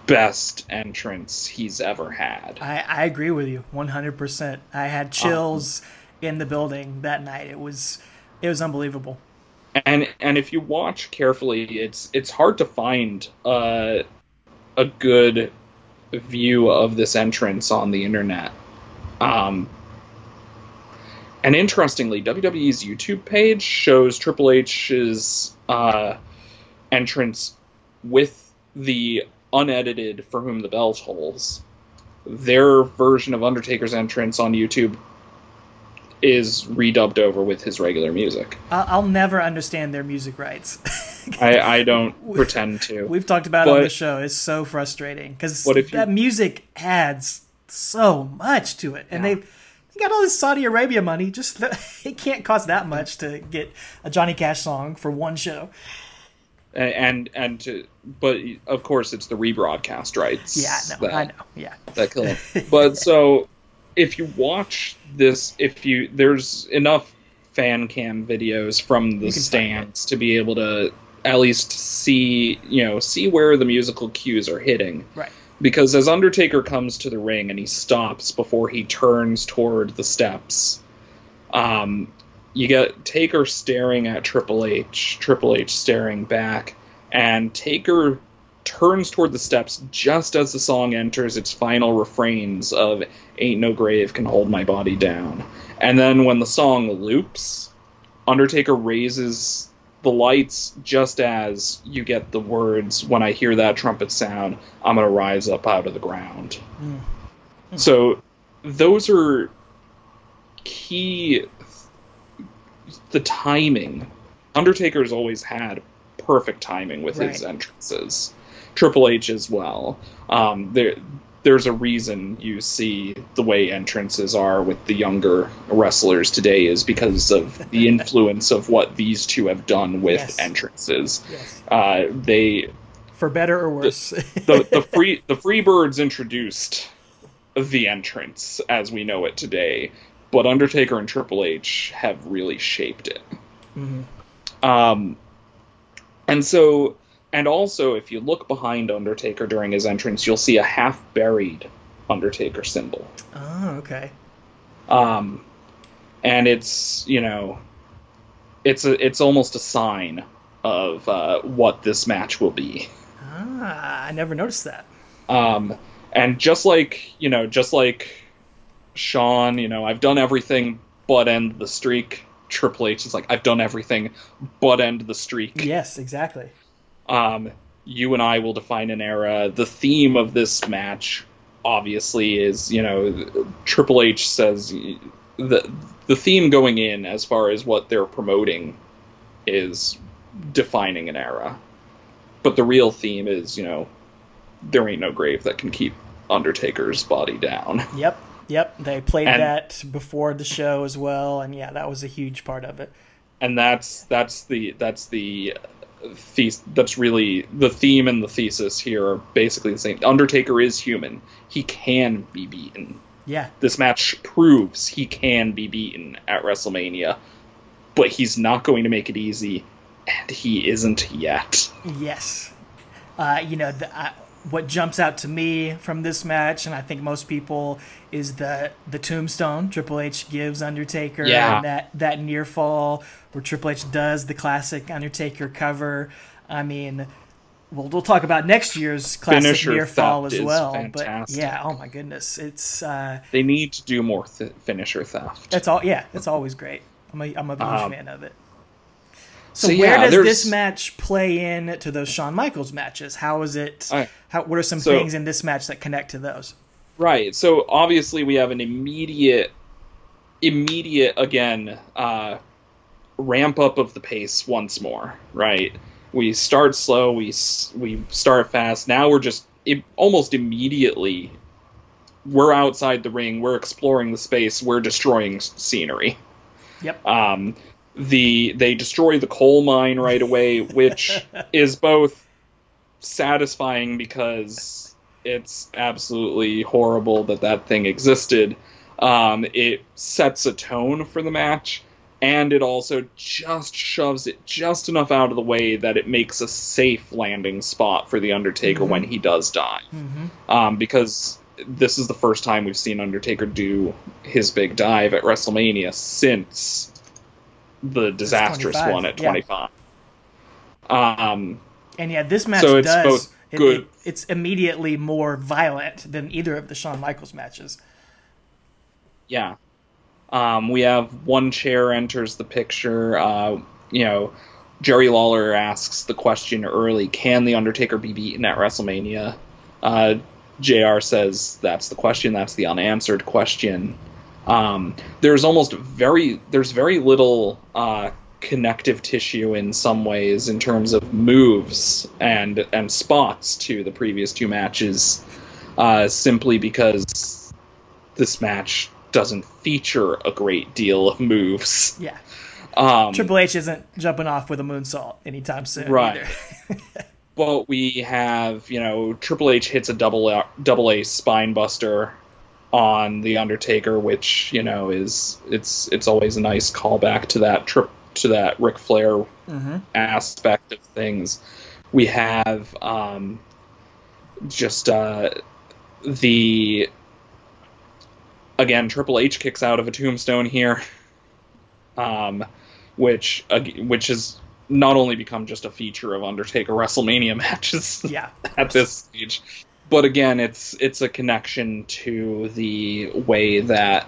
best entrance he's ever had. I, I agree with you 100%. I had chills um, in the building that night. It was it was unbelievable and and if you watch carefully, it's it's hard to find uh, a good view of this entrance on the internet. Um, and interestingly, WWE's YouTube page shows Triple H's uh, entrance with the unedited "For Whom the Bell Tolls." Their version of Undertaker's entrance on YouTube is redubbed over with his regular music. I'll, I'll never understand their music rights. I, I don't pretend to. We've talked about it on the show. It's so frustrating because that music adds so much to it, and yeah. they've they got all this Saudi Arabia money. Just it can't cost that much to get a Johnny Cash song for one show. And and, and to, but of course it's the rebroadcast rights. Yeah, no, that, I know. Yeah, that kill them. But so if you watch this, if you there's enough fan cam videos from the stands to be able to at least see you know see where the musical cues are hitting. Right because as Undertaker comes to the ring and he stops before he turns toward the steps, um, you get Taker staring at Triple H, Triple H staring back, and Taker turns toward the steps just as the song enters its final refrains of Ain't No Grave Can Hold My Body Down. And then when the song loops, Undertaker raises the lights just as you get the words when i hear that trumpet sound i'm going to rise up out of the ground mm. Mm. so those are key the timing undertaker's always had perfect timing with right. his entrances triple h as well um, there there's a reason you see the way entrances are with the younger wrestlers today is because of the influence of what these two have done with yes. entrances. Yes. Uh, they, for better or worse, the, the, the free the Freebirds introduced the entrance as we know it today, but Undertaker and Triple H have really shaped it. Mm-hmm. Um, and so and also, if you look behind Undertaker during his entrance, you'll see a half buried Undertaker symbol. Oh, okay. Um, and it's you know, it's a it's almost a sign of uh, what this match will be. Ah, I never noticed that. Um, and just like you know, just like Shawn, you know, I've done everything but end the streak. Triple H is like, I've done everything but end the streak. Yes, exactly. Um, you and I will define an era. The theme of this match, obviously, is you know Triple H says the the theme going in as far as what they're promoting is defining an era, but the real theme is you know there ain't no grave that can keep Undertaker's body down. Yep, yep. They played and, that before the show as well, and yeah, that was a huge part of it. And that's that's the that's the thes- that's really the theme and the thesis here are basically the same. Undertaker is human. He can be beaten. Yeah. This match proves he can be beaten at WrestleMania, but he's not going to make it easy, and he isn't yet. Yes. Uh, you know, the, uh, what jumps out to me from this match, and I think most people, is the the tombstone Triple H gives Undertaker, yeah. that that near fall where Triple H does the classic Undertaker cover. I mean, we'll we'll talk about next year's classic Finisher near fall as well. Fantastic. But yeah, oh my goodness, it's uh, they need to do more th- finisher theft. That's all. Yeah, it's always great. I'm a I'm a huge um, fan of it. So, so where yeah, does there's... this match play in to those Shawn Michaels matches? How is it? Right. How what are some so, things in this match that connect to those? Right. So obviously we have an immediate, immediate again uh, ramp up of the pace once more. Right. We start slow. We we start fast. Now we're just it, almost immediately. We're outside the ring. We're exploring the space. We're destroying scenery. Yep. Um, the they destroy the coal mine right away, which is both satisfying because it's absolutely horrible that that thing existed. Um, it sets a tone for the match, and it also just shoves it just enough out of the way that it makes a safe landing spot for the Undertaker mm-hmm. when he does die. Mm-hmm. Um, because this is the first time we've seen Undertaker do his big dive at WrestleMania since the disastrous one at 25. Yeah. Um, and yeah, this match so it's does, both good. It, it, it's immediately more violent than either of the Shawn Michaels matches. Yeah. Um, we have one chair enters the picture. Uh, you know, Jerry Lawler asks the question early: Can the Undertaker be beaten at WrestleMania? Uh, JR says that's the question. That's the unanswered question. Um, there's almost very there's very little uh, connective tissue in some ways in terms of moves and and spots to the previous two matches, uh, simply because this match doesn't feature a great deal of moves. Yeah. Um, Triple H isn't jumping off with a moonsault anytime soon. Right. But we have you know Triple H hits a double A, double A spine buster on the Undertaker, which you know is it's it's always a nice callback to that trip to that Ric Flair mm-hmm. aspect of things. We have um, just uh, the again Triple H kicks out of a tombstone here, um, which uh, which has not only become just a feature of Undertaker WrestleMania matches Yeah. at this stage, but again it's it's a connection to the way that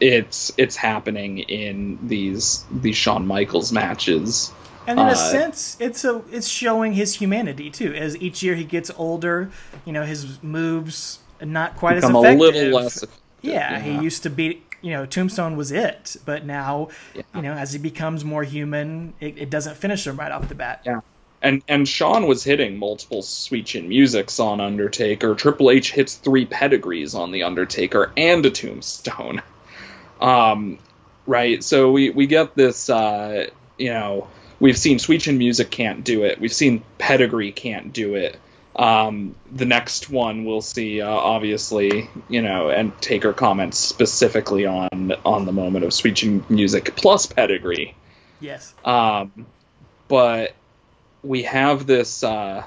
it's it's happening in these these Shawn Michaels matches. And in a Uh, sense, it's a it's showing his humanity too. As each year he gets older, you know, his moves not quite as a effective. little less. effective, Yeah, he used to be, you know, Tombstone was it, but now, Yeah. you know, as he becomes more human, it, it doesn't finish him right off the bat. Yeah. And and Shawn was hitting multiple sweet chin musics on Undertaker. Triple H hits three pedigrees on the Undertaker and a tombstone. Um, right. So we we get this. Uh, you know, we've seen sweet chin music can't do it. We've seen pedigree can't do it. Um, the next one we'll see, uh, obviously, you know, and Taker comments specifically on on the moment of sweet chin music plus pedigree. Yes. Um, but we have this uh,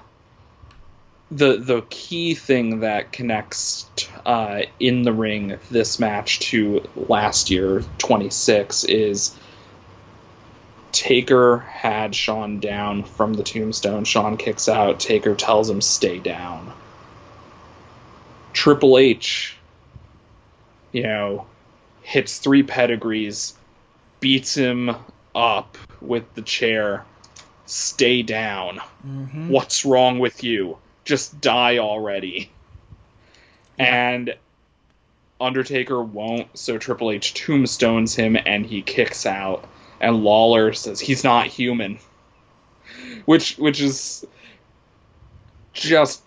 the the key thing that connects uh, in the ring this match to last year 26 is Taker had Shawn down from the tombstone. Shawn kicks out. Taker tells him stay down. Triple H, you know, hits three pedigrees, beats him up with the chair. Stay down. hmm What's wrong with you? Just die already. And Undertaker won't, so Triple H tombstones him and he kicks out. And Lawler says he's not human. Which which is just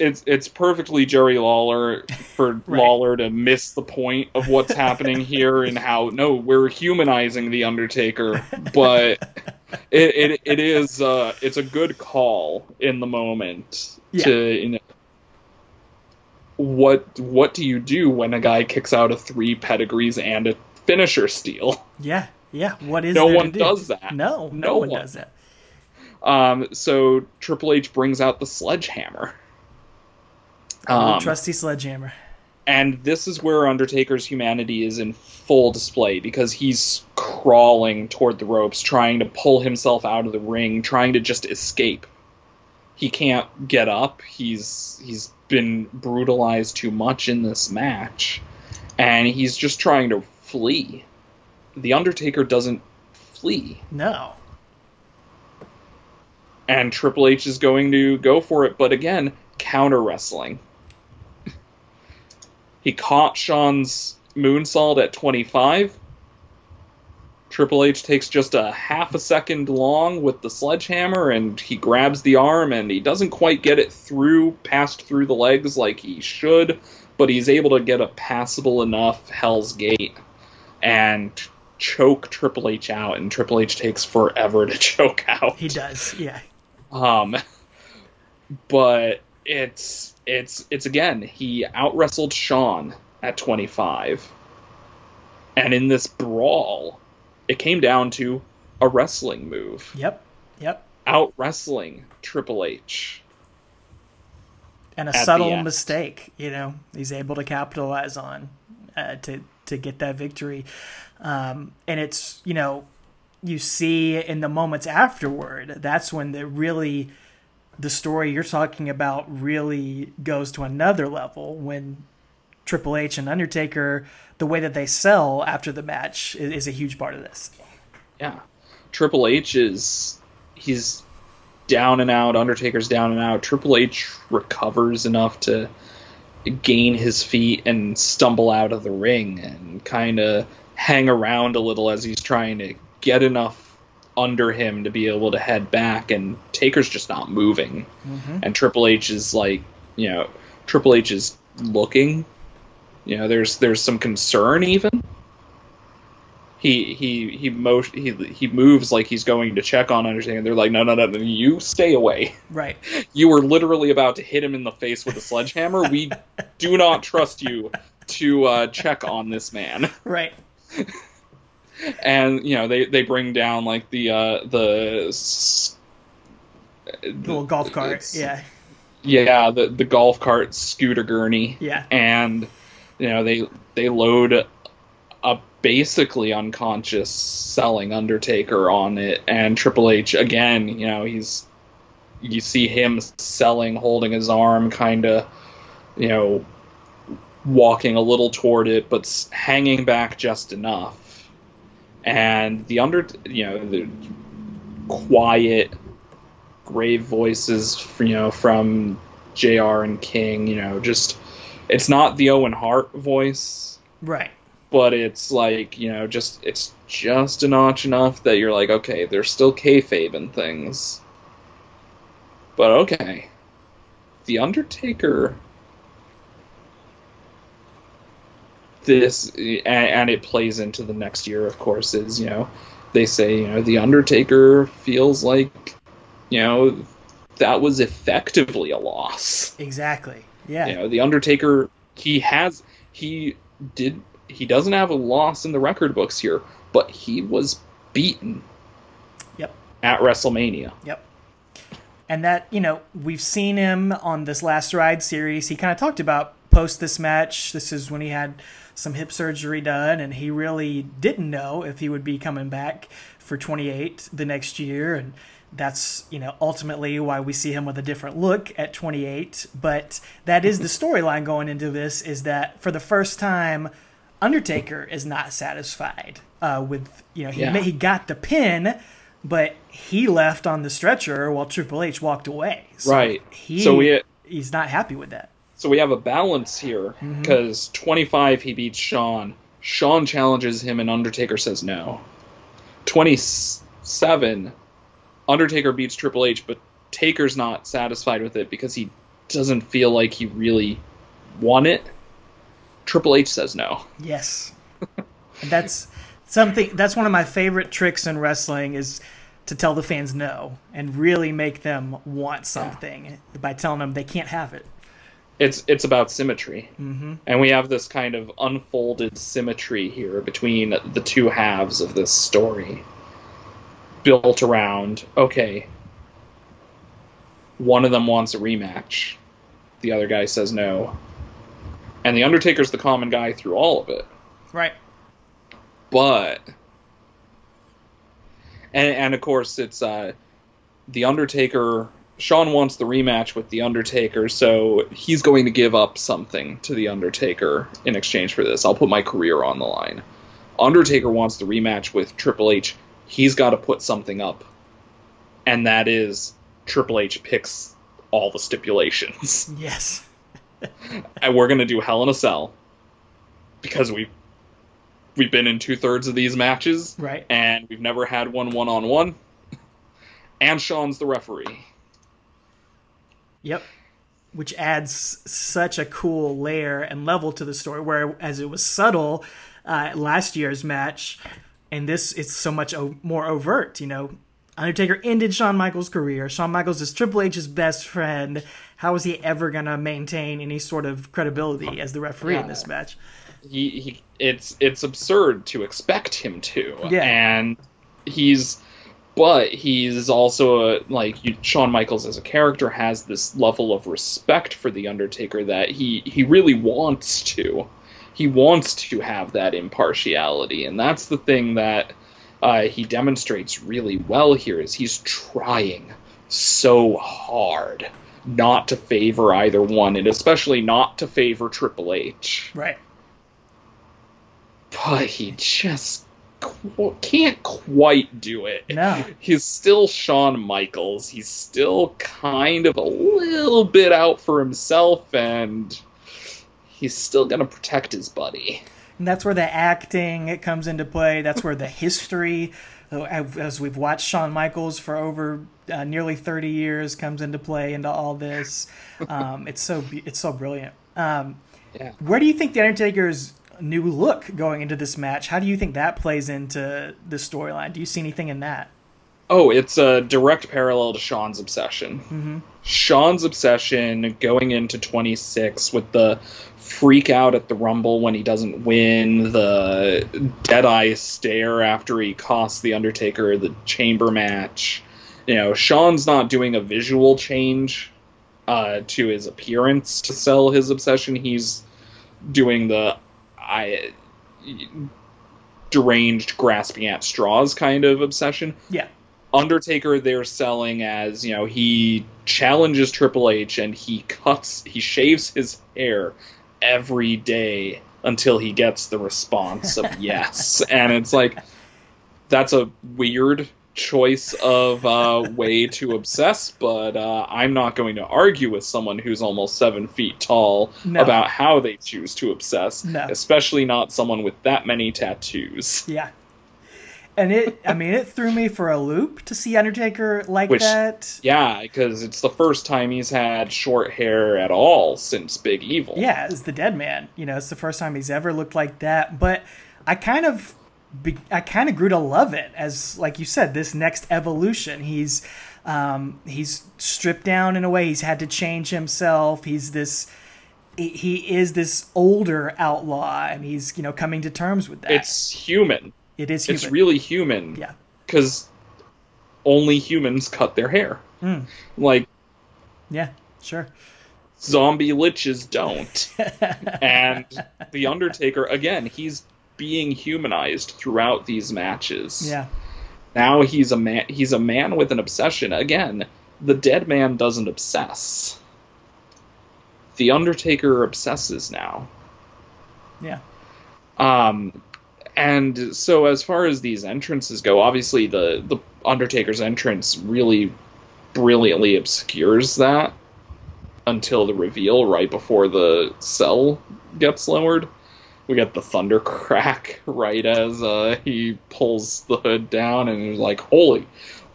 it's it's perfectly Jerry Lawler for Right. Lawler to miss the point of what's happening here and how no, we're humanizing the Undertaker, but it, it it is uh it's a good call in the moment Yeah. to you know what what do you do when a guy kicks out a three pedigrees and a finisher steal? Yeah. Yeah. What is No one do? does that. No, no, No one, one. does that. Um, so Triple H brings out the sledgehammer. Um, trusty sledgehammer. And this is where Undertaker's humanity is in full display because he's crawling toward the ropes, trying to pull himself out of the ring, trying to just escape. He can't get up. He's he's been brutalized too much in this match, and he's just trying to flee. The Undertaker doesn't flee, No. and Triple H is going to go for it, but again, counter wrestling. He caught Shawn's moonsault at 25. Triple H takes just a half a second long with the sledgehammer and he grabs the arm and he doesn't quite get it through, past through the legs like he should, but he's able to get a passable enough Hell's Gate and choke Triple H out, and Triple H takes forever to choke out. He does. Yeah. Um, but it's it's it's again he out wrestled Shawn at 25, and in this brawl, it came down to a wrestling move, Yep. Yep. out wrestling Triple H. And a subtle mistake, you know, he's able to capitalize on uh, to to get that victory. Um, and it's you know, you see in the moments afterward, that's when the really the story you're talking about really goes to another level when Triple H and Undertaker, the way that they sell after the match is, is a huge part of this. Yeah, Triple H is he's down and out. Undertaker's down and out. Triple H recovers enough to gain his feet and stumble out of the ring and kind of hang around a little as he's trying to get enough under him to be able to head back and Taker's just not moving. Mm-hmm. And Triple H is like, you know, Triple H is looking. You know, there's there's some concern even. He he he motion he he moves like he's going to check on Undertaker. They're like, no no no, no you stay away. Right. You were literally about to hit him in the face with a sledgehammer. we do not trust you to uh, check on this man. Right and you know they they bring down like the uh the, the little golf cart yeah. Yeah the the golf cart scooter gurney. Yeah. And you know they they load a basically unconscious selling undertaker on it. And triple h again you know he's you see him selling holding his arm kind of you know walking a little toward it but hanging back just enough and the under you know the quiet grave voices you know from JR and King you know just it's not the Owen Hart voice right. but it's like you know just it's just a notch enough that you're like okay there's still kayfabe and things. But okay. The Undertaker this and, and, it plays into the next year of course is you know they say you know the undertaker feels like you know that was effectively a loss. Exactly. Yeah. You know the undertaker he has he did he doesn't have a loss in the record books here but he was beaten yep. at wrestlemania. Yep. And that you know we've seen him on this last ride series. He kind of talked about post this match this is when he had some hip surgery done, and he really didn't know if he would be coming back for 28 the next year. And that's you know ultimately why we see him with a different look at 28. But that is the storyline going into this: is that for the first time, Undertaker is not satisfied uh, with you know he yeah. he got the pin. But he left on the stretcher while Triple H walked away. So right. He, so we, he's not happy with that. So we have a balance here because mm-hmm. 25 he beats Shawn. Shawn challenges him and Undertaker says no. 27 Undertaker beats Triple H, but Taker's not satisfied with it because he doesn't feel like he really won it. Triple H says no. Yes. that's something that's one of my favorite tricks in wrestling is to tell the fans no and really make them want something yeah. by telling them they can't have it it's it's about symmetry, mm-hmm. and we have this kind of unfolded symmetry here between the two halves of this story, built around okay. One of them wants a rematch, the other guy says no, and the Undertaker's the common guy through all of it. Right. But and and of course it's uh the Undertaker Shawn wants the rematch with The Undertaker, so he's going to give up something to The Undertaker in exchange for this. I'll put my career on the line. Undertaker wants the rematch with Triple H. He's got to put something up. And that is Triple H picks all the stipulations. Yes. and we're going to do Hell in a Cell because we've, we've been in two thirds of these matches, right? And we've never had one one on one. And Shawn's the referee. Yep. Which adds such a cool layer and level to the story, whereas it was subtle uh, last year's match, and this it's so much o- more overt. You know, Undertaker ended Shawn Michaels' career. Shawn Michaels is Triple H's best friend. How is he ever going to maintain any sort of credibility as the referee yeah. in this match? He, he, it's it's absurd to expect him to. Yeah. And he's but he's also a, like you, Shawn Michaels as a character has this level of respect for the Undertaker that he he really wants to. He wants to have that impartiality, and that's the thing that uh, he demonstrates really well here. Is he's trying so hard not to favor either one, and especially not to favor Triple H. Right. But he just qu- can't quite do it. No. He's still Shawn Michaels. He's still kind of a little bit out for himself, and he's still going to protect his buddy. And that's where the acting it comes into play. That's where the history, uh, as we've watched Shawn Michaels for over uh, nearly 30 years, comes into play into all this. Um, it's so it's so brilliant. Um, Yeah. where do you think the Undertaker's new look going into this match? How do you think that plays into the storyline? Do you see anything in that? Oh, it's a direct parallel to Shawn's obsession. Mm-hmm. Shawn's obsession going into 26 with the freak out at the Rumble when he doesn't win, the dead eye stare after he costs The Undertaker the chamber match. You know, Shawn's not doing a visual change uh, to his appearance to sell his obsession. He's doing the I deranged grasping at straws kind of obsession. Yeah. Undertaker they're selling as, you know, he challenges Triple H and he cuts he shaves his hair every day until he gets the response of yes. and it's like that's a weird choice of uh, way to obsess, but uh, I'm not going to argue with someone who's almost seven feet tall No. about how they choose to obsess, No. especially not someone with that many tattoos. Yeah. And it, I mean, it threw me for a loop to see Undertaker like Which- that. Yeah, because it's the first time he's had short hair at all since Big Evil. Yeah, as the dead man. You know, it's the first time he's ever looked like that. But I kind of, be, I kind of grew to love it as, like you said, this next evolution. He's, um, he's stripped down in a way. He's had to change himself. He's this, he, is this older outlaw, and he's you know coming to terms with that. It's human. it is human. It's really human. yeah, Because only humans cut their hair. Hmm. Like, yeah, sure. zombie liches don't. and The Undertaker, again, he's being humanized throughout these matches. Yeah, Now he's a man he's a man with an obsession. Again, the dead man doesn't obsess. The Undertaker obsesses now. yeah, Um, and so as far as these entrances go, obviously the the Undertaker's entrance really brilliantly obscures that until the reveal right before the cell gets lowered. We get the thunder crack right as uh, he pulls the hood down, and it's like, holy,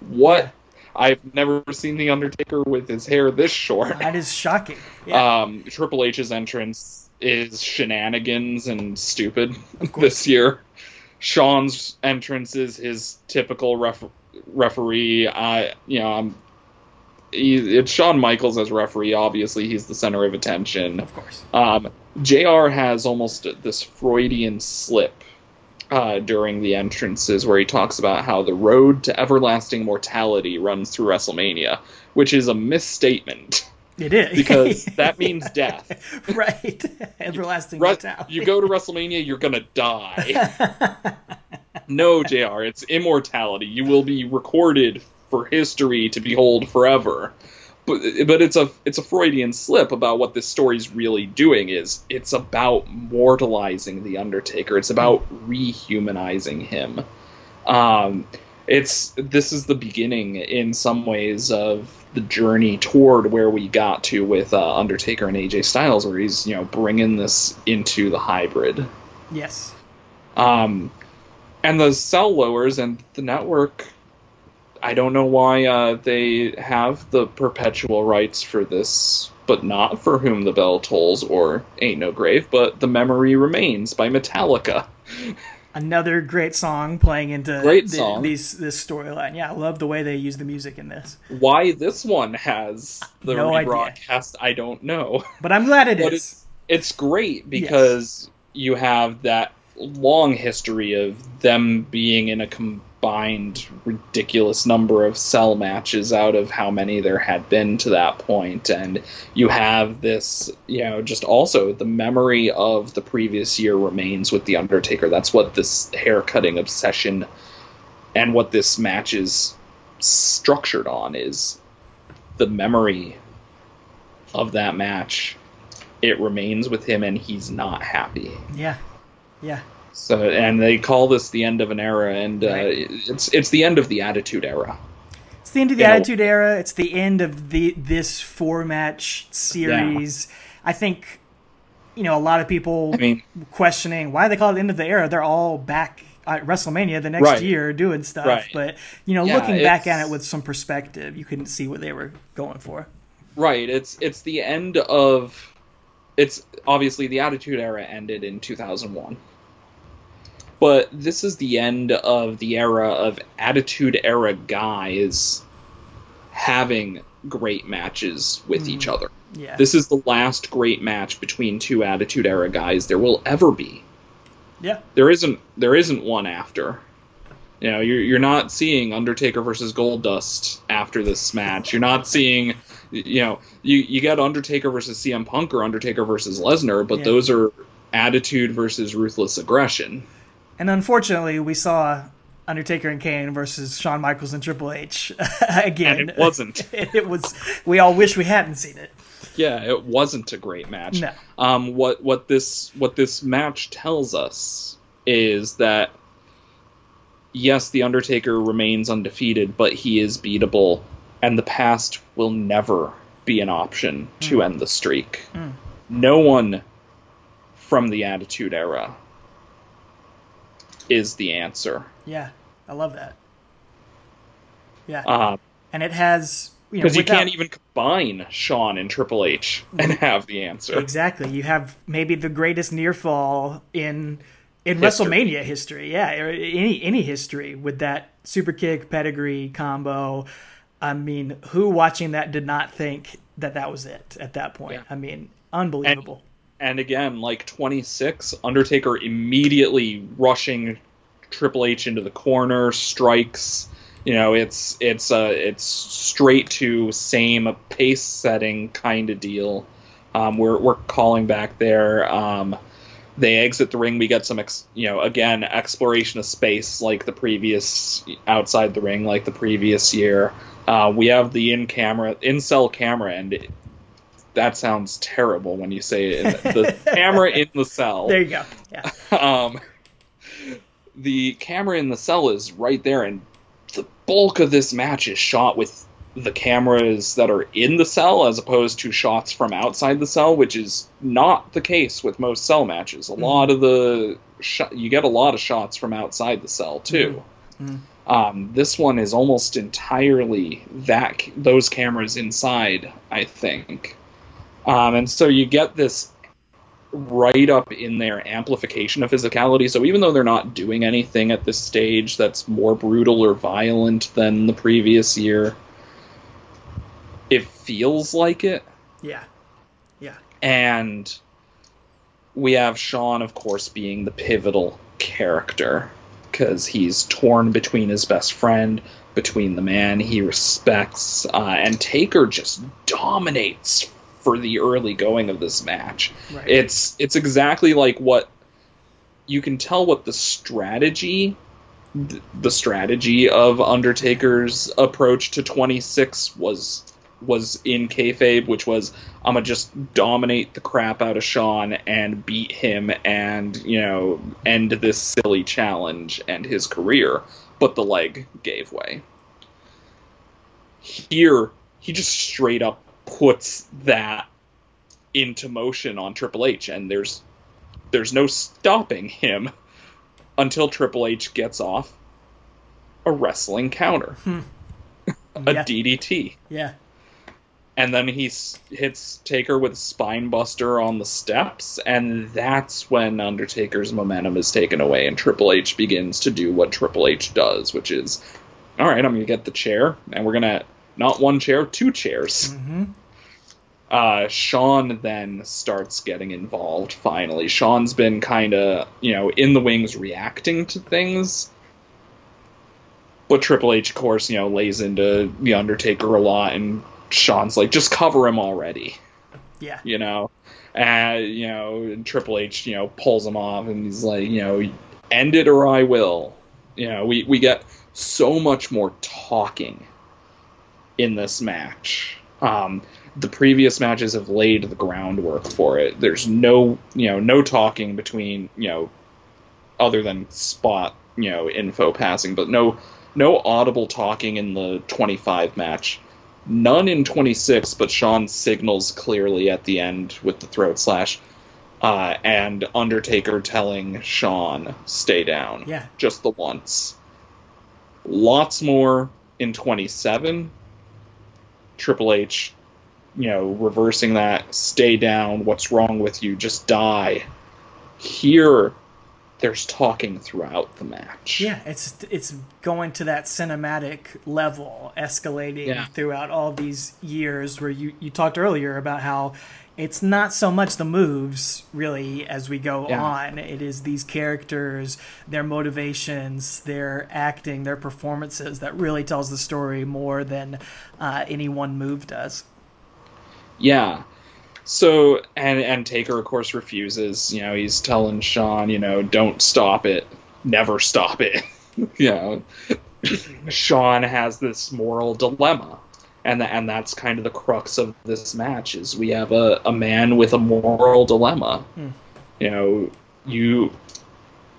what? I've never seen the Undertaker with his hair this short. that is shocking. Yeah, Um, Triple H's entrance is shenanigans and stupid this year. Shawn's entrance is his typical ref- referee. I, you know, I'm. He, it's Shawn Michaels as referee. Obviously, he's the center of attention. of course. Um, JR has almost this Freudian slip uh, during the entrances where he talks about how the road to everlasting mortality runs through WrestleMania, which is a misstatement It is because that means death. right. Everlasting Re- mortality. you go to WrestleMania, you're gonna die. no, JR It's immortality. You will be recorded for history to behold forever. But but it's a it's a Freudian slip about what this story's really doing. Is it's about mortalizing the Undertaker. It's about rehumanizing him. Um, it's this is the beginning in some ways of the journey toward where we got to with uh, Undertaker and AJ Styles, where he's you know bringing this into the hybrid. yes. Um, and the cell lowers and the network. I don't know why uh, they have the perpetual rights for this, but not for whom the bell tolls or ain't no grave. But the memory remains by Metallica. Another great song playing into Great the- song. these this storyline. Yeah, I love the way they use the music in this. Why this one has the No rebroadcast, I don't know. But I'm glad it But is. it's great because you have that long history of them being in a combined ridiculous number of cell matches out of how many there had been to that point and you have this you know just also the memory of the previous year remains with the undertaker that's what this hair cutting obsession and what this match is structured on is the memory of that match, it remains with him and he's not happy. Yeah. Yeah. So and they call this the end of an era, and uh, Right. it's it's the end of the Attitude Era. It's the end of the You know- Attitude Era. It's the end of the this four match series. I think, you know, a lot of people I mean, questioning why they call it the end of the era. They're all back at WrestleMania the next Right. year doing stuff. Right. But you know, Yeah, looking back at it with some perspective, you couldn't see what they were going for. right? It's it's the end of it's obviously the Attitude Era ended in 2001. But this is the end of the era of Attitude Era guys having great matches with each hmm. other. Yeah. This is the last great match between two Attitude Era guys there will ever be. yeah. there isn't there isn't one after. You know, you're you're not seeing Undertaker versus Goldust after this match. You're not seeing, you know, you you get Undertaker versus CM Punk or Undertaker versus Lesnar, but Yeah. those are attitude versus ruthless aggression. And unfortunately, we saw Undertaker and Kane versus Shawn Michaels and Triple H again. And it wasn't. it was. We all wish we hadn't seen it. Yeah, it wasn't a great match. No. Um, what what this what this match tells us is that yes, the Undertaker remains undefeated, but he is beatable, and the past will never be an option to end the streak. Mm. No one from the Attitude Era is the answer. Yeah, I love that. Yeah, Because and it has you know Uh, you can't even combine Shawn and Triple H and have the answer. exactly. You have maybe the greatest near fall in in History. WrestleMania history. Yeah, or any any history with that super kick pedigree combo. I mean, who watching that did not think that that was it at that point? Yeah. I mean, unbelievable. And again, like 26, Undertaker immediately rushing Triple H into the corner, strikes. You know, it's it's uh, it's straight to same pace setting kind of deal. Um, we're we're calling back there. Um, they exit the ring. We get some, ex, you know, again exploration of space like the previous outside the ring, like the previous year. Uh, we have the in camera, in cell camera, and that sounds terrible when you say it. The camera in the cell. there you go. Yeah, Um, the camera in the cell is right there, and the bulk of this match is shot with the cameras that are in the cell as opposed to shots from outside the cell, which is not the case with most cell matches. A lot of the sh- you get a lot of shots from outside the cell too. Mhm. Um, this one is almost entirely that those cameras inside, I think, um, and so you get this right up in their amplification of physicality. So even though they're not doing anything at this stage that's more brutal or violent than the previous year, it feels like it. yeah, yeah. And we have Shawn, of course, being the pivotal character because he's torn between his best friend, between the man he respects, uh, and Taker just dominates for the early going of this match. Right. It's it's exactly like what you can tell what the strategy the strategy of Undertaker's approach to 26 was was in kayfabe, which was I'm gonna just dominate the crap out of Shawn and beat him and you know end this silly challenge and his career. But the leg gave way. Here, he just straight up puts that into motion on Triple H, and there's there's no stopping him until Triple H gets off a wrestling counter, a Yeah. DDT, Yeah, and then he hits Taker with a spine buster on the steps, and that's when Undertaker's momentum is taken away, and Triple H begins to do what Triple H does, which is, all right, I'm gonna get the chair, and we're gonna not one chair, two chairs. hmm uh, Shawn then starts getting involved finally. Shawn's been kind of, you know, in the wings reacting to things. But Triple H, of course, you know, lays into The Undertaker a lot, and Shawn's like, just cover him already, yeah, you know? And, you know, and Triple H, you know, pulls him off, and he's like, you know, end it or I will. You know, we, we get so much more talking in this match. Um, the previous matches have laid the groundwork for it. There's no, you know, no talking between, you know, other than spot, you know, info passing, but no, no audible talking in the 25 match. None in 26, but Shawn signals clearly at the end with the throat slash, uh, and Undertaker telling Shawn stay down. Yeah. Just the once. Lots more in 27. Triple H you know, reversing that, stay down, what's wrong with you, just die. Here, there's talking throughout the match. Yeah, it's it's going to that cinematic level, escalating Yeah. throughout all these years. Where you you talked earlier about how it's not so much the moves really as we go Yeah. on. It is these characters, their motivations, their acting, their performances that really tells the story more than uh, any one move does. Yeah. So and and Taker of course refuses. You know, he's telling Shawn, you know, don't stop it, never stop it. you know, Shawn has this moral dilemma, and tha- and that's kind of the crux of this match is we have a, a man with a moral dilemma. Hmm. You know, you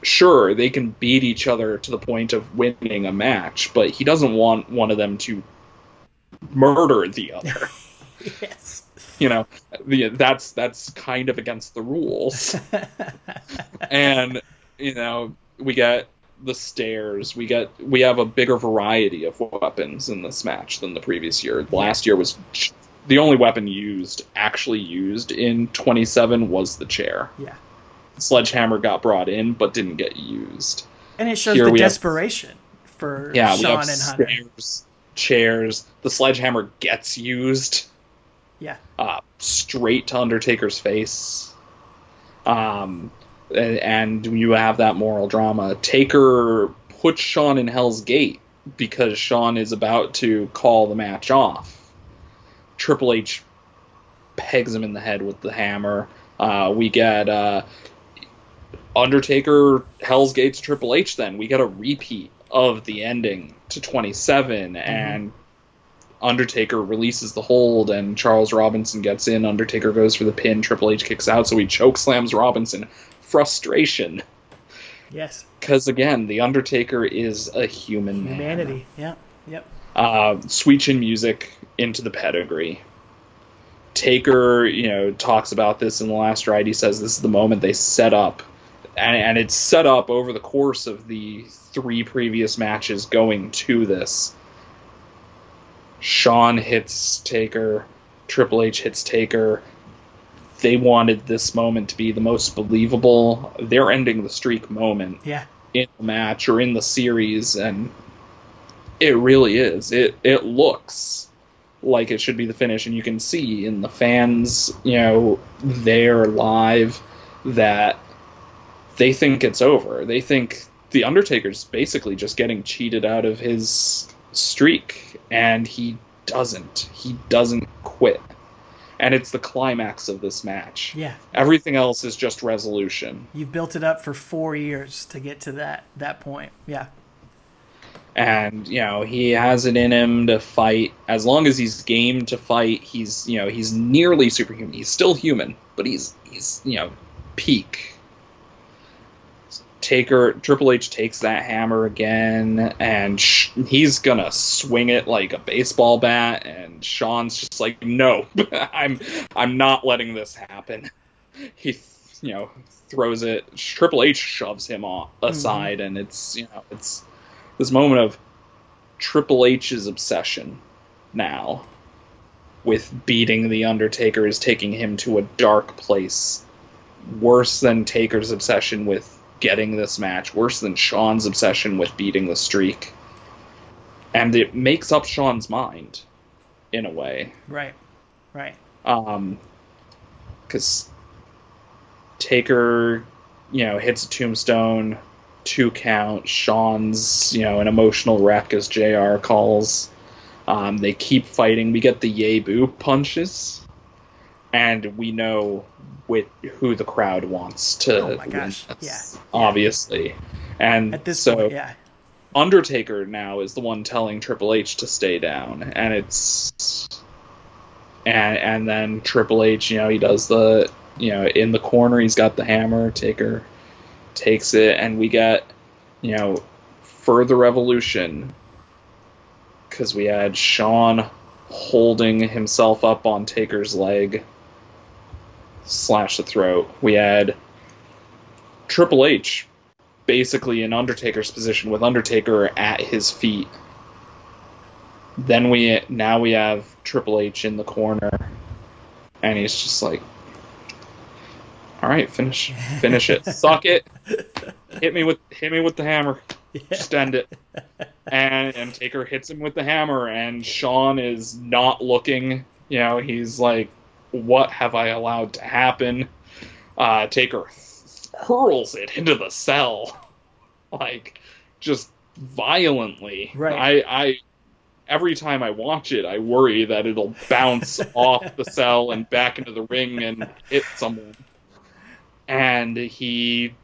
sure they can beat each other to the point of winning a match, but he doesn't want one of them to murder the other yes. You know the, that's that's kind of against the rules. And you know we get the stairs. We get we have a bigger variety of weapons in this match than the previous year. Last year was the only weapon used actually used in 27 was the chair. Yeah. sledgehammer got brought in but didn't get used. And it shows Here the we have- desperation for yeah we Shawn have and Hunter. stairs chairs. The sledgehammer gets used Yeah. uh, straight to Undertaker's face. Um, and, and you have that moral drama. Taker puts Shawn in Hell's Gate because Shawn is about to call the match off. Triple H pegs him in the head with the hammer. Uh, we get uh, Undertaker Hell's Gates Triple H. Then we get a repeat of the ending to 27, and Undertaker releases the hold and Charles Robinson gets in. Undertaker goes for the pin. Triple H kicks out, so he choke slams Robinson. Frustration. Yes. Because again, the Undertaker is a human man. Humanity. Yeah. Yep. Uh, Sweet music into the pedigree. Taker, you know, talks about this in the last ride. He says this is the moment they set up, and, and it's set up over the course of the three previous matches going to this. Shawn hits Taker, Triple H hits Taker. They wanted this moment to be the most believable. They're ending the streak moment Yeah. in the match or in the series, and it really is. It it looks like it should be the finish, and you can see in the fans, you know, there live that they think it's over. They think the Undertaker's basically just getting cheated out of his streak, and he doesn't. He doesn't quit. And it's the climax of this match. Yeah. Everything else is just resolution. You've built it up for four years to get to that that point. Yeah. and you know he has it in him to fight as long as he's game to fight he's you know he's nearly superhuman he's still human but he's he's you know peak taker triple h takes that hammer again and sh- he's gonna swing it like a baseball bat and shawn's just like no i'm i'm not letting this happen he you know throws it triple h shoves him off mm-hmm. aside and it's you know it's this moment of Triple H's obsession now with beating the Undertaker is taking him to a dark place. Worse than Taker's obsession with getting this match, worse than Shawn's obsession with beating the streak. And it makes up Shawn's mind in a way. Right. Right. Um, because Taker, you know, hits a tombstone, two count. Shawn's, you know, an emotional wreck, as JR calls. Um, they keep fighting. We get the yay boo punches, and we know with who the crowd wants to. Oh my win gosh, this, yeah. obviously. And At this so point, yeah. Undertaker now is the one telling Triple H to stay down, and it's and and then Triple H, you know, he does the you know in the corner, he's got the hammer. Taker takes it, and we get you know further evolution because we had Shawn holding himself up on Taker's leg, slash the throat. We had Triple H basically in Undertaker's position with Undertaker at his feet. Then we now we have Triple H in the corner, and he's just like, "All right, finish, finish it, suck it, hit me with hit me with the hammer, yeah. just end it." And and Taker hits him with the hammer, and Shawn is not looking. You know, he's like, "What have I allowed to happen?" Uh, Taker hurls it into the cell, like just violently. Right. I, I every time I watch it, I worry that it'll bounce off the cell and back into the ring and hit someone. And he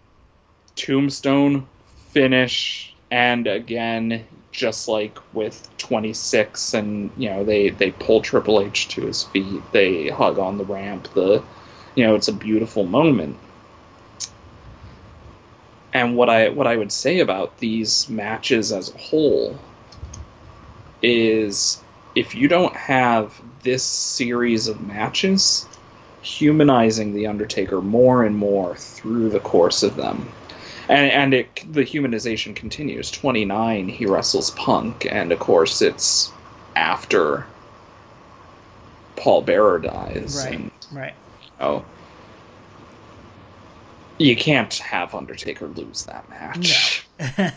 tombstone finish and again just like with 26 and you know they they pull Triple H to his feet. They hug on the ramp. The you know it's a beautiful moment. And what I what I would say about these matches as a whole is if you don't have this series of matches humanizing the Undertaker more and more through the course of them. And, and it, the humanization continues. 29, he wrestles Punk, and of course, it's after Paul Bearer dies. Right, and, right. Oh, you can't have Undertaker lose that match. No.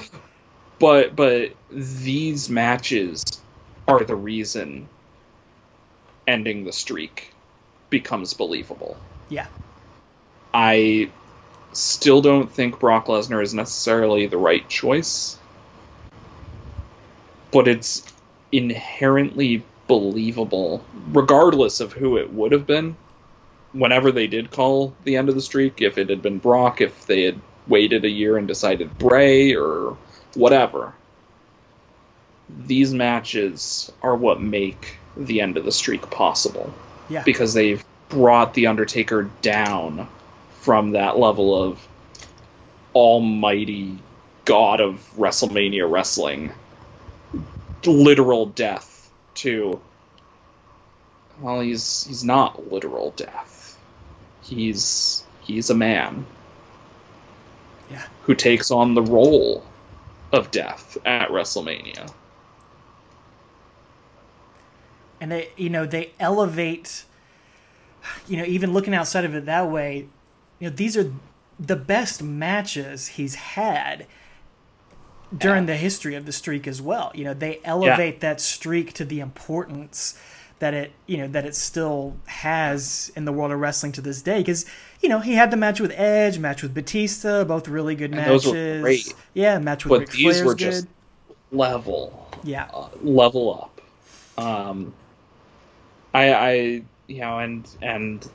but but these matches are the reason ending the streak becomes believable. Yeah. I still don't think Brock Lesnar is necessarily the right choice, but it's inherently believable, regardless of who it would have been whenever they did call the end of the streak, if it had been Brock, if they had waited a year and decided Bray or whatever, these matches are what make the end of the streak possible. Yeah. Because they've brought The Undertaker down from that level of almighty god of WrestleMania wrestling, literal death, to well, he's he's not literal death he's he's a man yeah. who takes on the role of death at WrestleMania. And they, you know, they elevate. You know, even looking outside of it that way, you know, these are the best matches he's had during the history of the streak as well. You know, they elevate yeah. that streak to the importance that it you know that it still has in the world of wrestling to this day because you know he had the match with Edge, match with Batista, both really good and matches. Those were great. Yeah, match with but Ric these Flair's were good. just level. Yeah, uh, level up. Um, I, I you know and and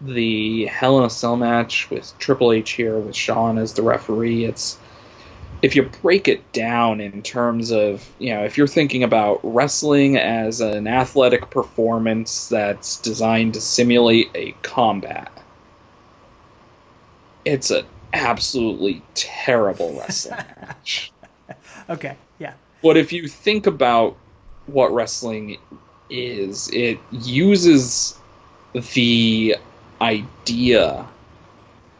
the Hell in a Cell match with Triple H here with Shawn as the referee. It's if you break it down in terms of, you know, if you're thinking about wrestling as an athletic performance that's designed to simulate a combat, it's an absolutely terrible wrestling match. Okay, yeah. But if you think about what wrestling is, it uses the idea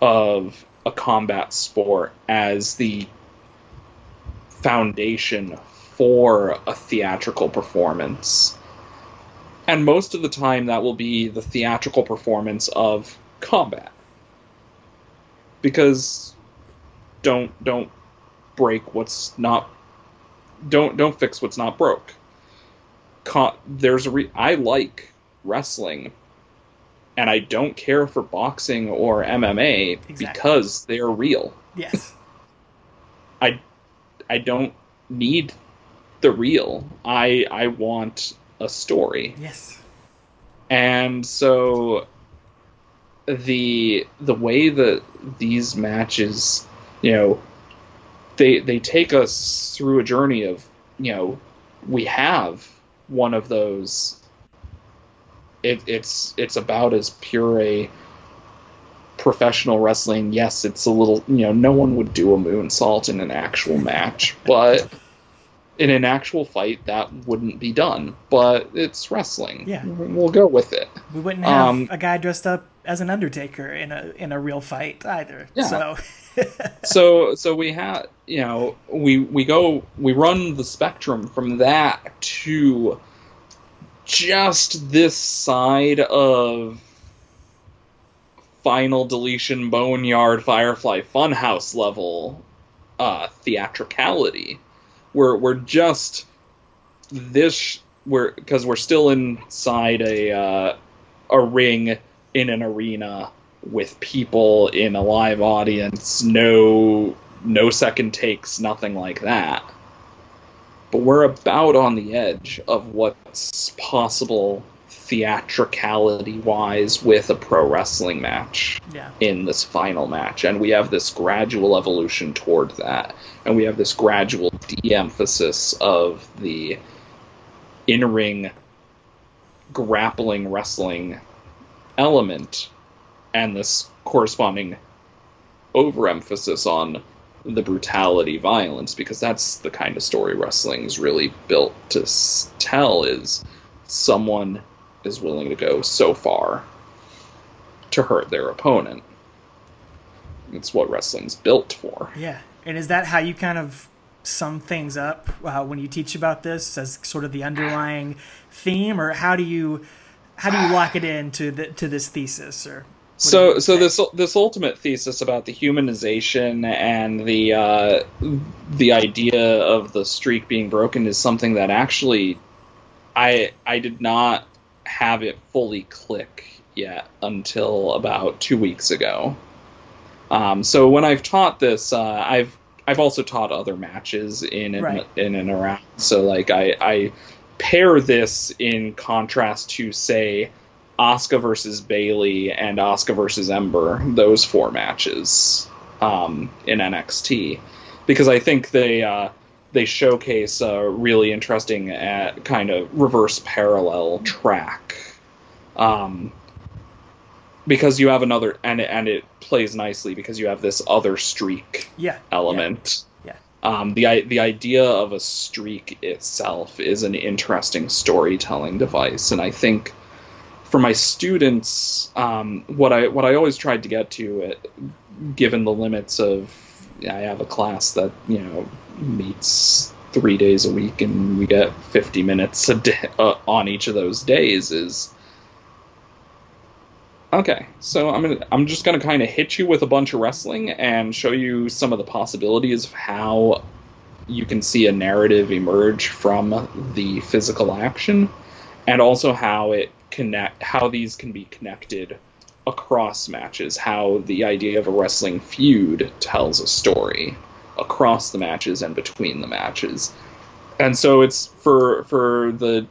of a combat sport as the foundation for a theatrical performance. And most of the time, that will be the theatrical performance of combat. Because don't don't break what's not don't don't fix what's not broke. there's a re- I like wrestling and I don't care for boxing or MMA exactly. because they're real. Yes. I I don't need the real. I I want a story. Yes. And so the the way that these matches, you know, they they take us through a journey of, you know, we have one of those it, it's it's about as pure a professional wrestling. Yes, it's a little you know no one would do a moonsault in an actual match, but in an actual fight that wouldn't be done. But it's wrestling. Yeah. we'll go with it. We wouldn't have Um, a guy dressed up as an Undertaker in a in a real fight either. Yeah. So so so we have you know we we go we run the spectrum from that to just this side of final deletion boneyard firefly funhouse level uh theatricality we're we're just this we're because we're still inside a uh, a ring in an arena with people in a live audience, no no second takes, nothing like that. But we're about on the edge of what's possible theatricality wise with a pro wrestling match yeah. in this final match and we have this gradual evolution toward that and we have this gradual de-emphasis of the in-ring grappling wrestling element and this corresponding overemphasis on the brutality violence because that's the kind of story wrestling's really built to tell is someone is willing to go so far to hurt their opponent it's what wrestling's built for Yeah. And is that how you kind of sum things up uh, when you teach about this as sort of the underlying theme, or how do you how do you lock it into the, to this thesis? Or so so this this ultimate thesis about the humanization and the uh, the idea of the streak being broken is something that actually I I did not have it fully click yet until about two weeks ago. Um, so when I've taught this, uh, I've I've also taught other matches in and, Right. in and around. So like I, I pair this in contrast to say Asuka versus Bayley and Asuka versus Ember, those four matches um, in NXT, because I think they uh, they showcase a really interesting uh, kind of reverse parallel track. Um, because you have another and it, and it plays nicely because you have this other streak yeah element. Yeah. Um, the the idea of a streak itself is an interesting storytelling device, and I think for my students, um, what I what I always tried to get to, it, given the limits of, I have a class that you know meets three days a week, and we get fifty minutes a day uh, on each of those days, is Okay, so I'm gonna I'm just gonna kind of hit you with a bunch of wrestling and show you some of the possibilities of how you can see a narrative emerge from the physical action, and also how it connect how these can be connected across matches. How the idea of a wrestling feud tells a story across the matches and between the matches, and so it's for for the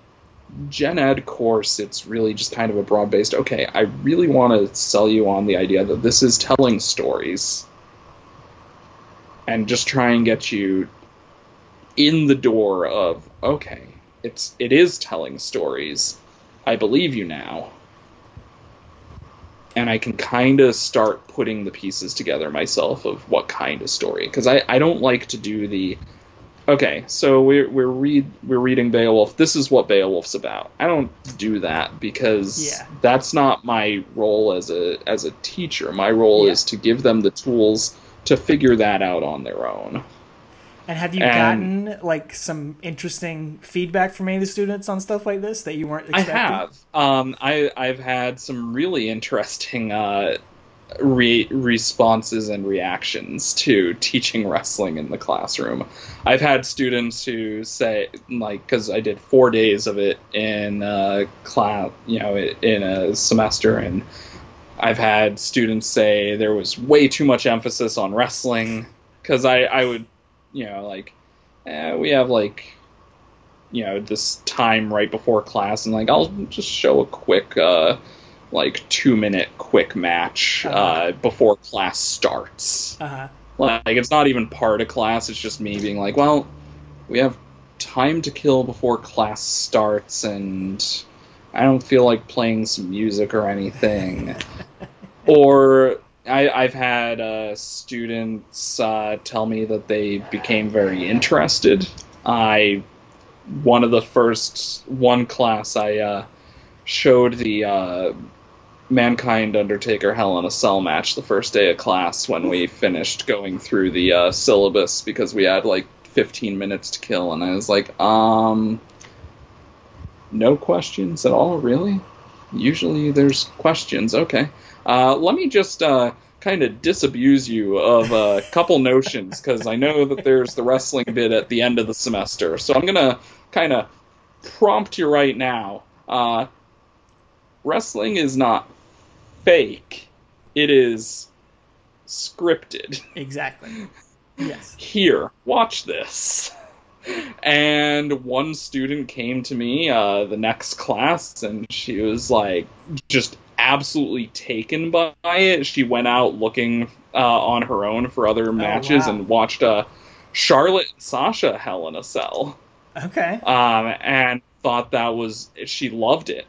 Gen Ed course, it's really just kind of a broad based, okay, I really want to sell you on the idea that this is telling stories and just try and get you in the door of, okay, it's it is telling stories. I believe you now. And I can kind of start putting the pieces together myself of what kind of story. Because I, I don't like to do the okay, so we're we're read we're reading Beowulf. This is what Beowulf's about. I don't do that because Yeah. that's not my role as a as a teacher. My role Yeah. is to give them the tools to figure that out on their own. And have you And- gotten like some interesting feedback from any of the students on stuff like this that you weren't expecting? I have. Um, I I've had some really interesting uh, re- responses and reactions to teaching wrestling in the classroom. I've had students who say like because I did four days of it in uh, class, you know, in a semester, and I've had students say there was way too much emphasis on wrestling because I I would you know like eh, we have like you know this time right before class and like I'll just show a quick uh like two minute quick match uh, Uh-huh. before class starts. Uh huh. Like it's not even part of class. It's just me being like, well, we have time to kill before class starts, and I don't feel like playing some music or anything. or I, I've had uh, students uh, tell me that they became very interested. I one of the first one class I uh, showed the uh, Mankind Undertaker Hell in a Cell match the first day of class when we finished going through the uh, syllabus because we had like 15 minutes to kill, and I was like, um, no questions at all, really? Usually there's questions. Okay. Uh, let me just uh, kind of disabuse you of a couple notions because I know that there's the wrestling bit at the end of the semester. So I'm going to kind of prompt you right now. Uh, wrestling is not fake, it is scripted. Exactly. Yes. Here, watch this. And one student came to me uh, the next class, and she was like, just absolutely taken by it. She went out looking uh, on her own for other matches wow. and watched uh, Charlotte and Sasha Hell in a Cell. Okay. Um, and thought that was she loved it.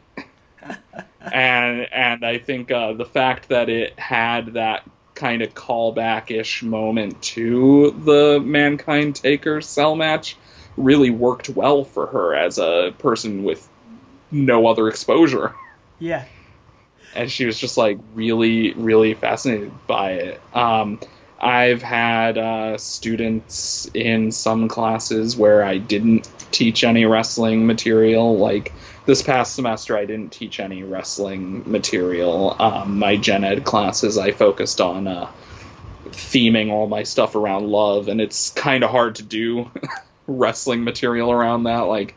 and and I think uh, the fact that it had that kind of callback ish moment to the Mankind Taker cell match really worked well for her as a person with no other exposure. Yeah. And she was just like really, really fascinated by it. Um, I've had uh, students in some classes where I didn't teach any wrestling material. Like this past semester, I didn't teach any wrestling material. Um, my gen ed classes, I focused on uh, theming all my stuff around love, and it's kind of hard to do wrestling material around that. Like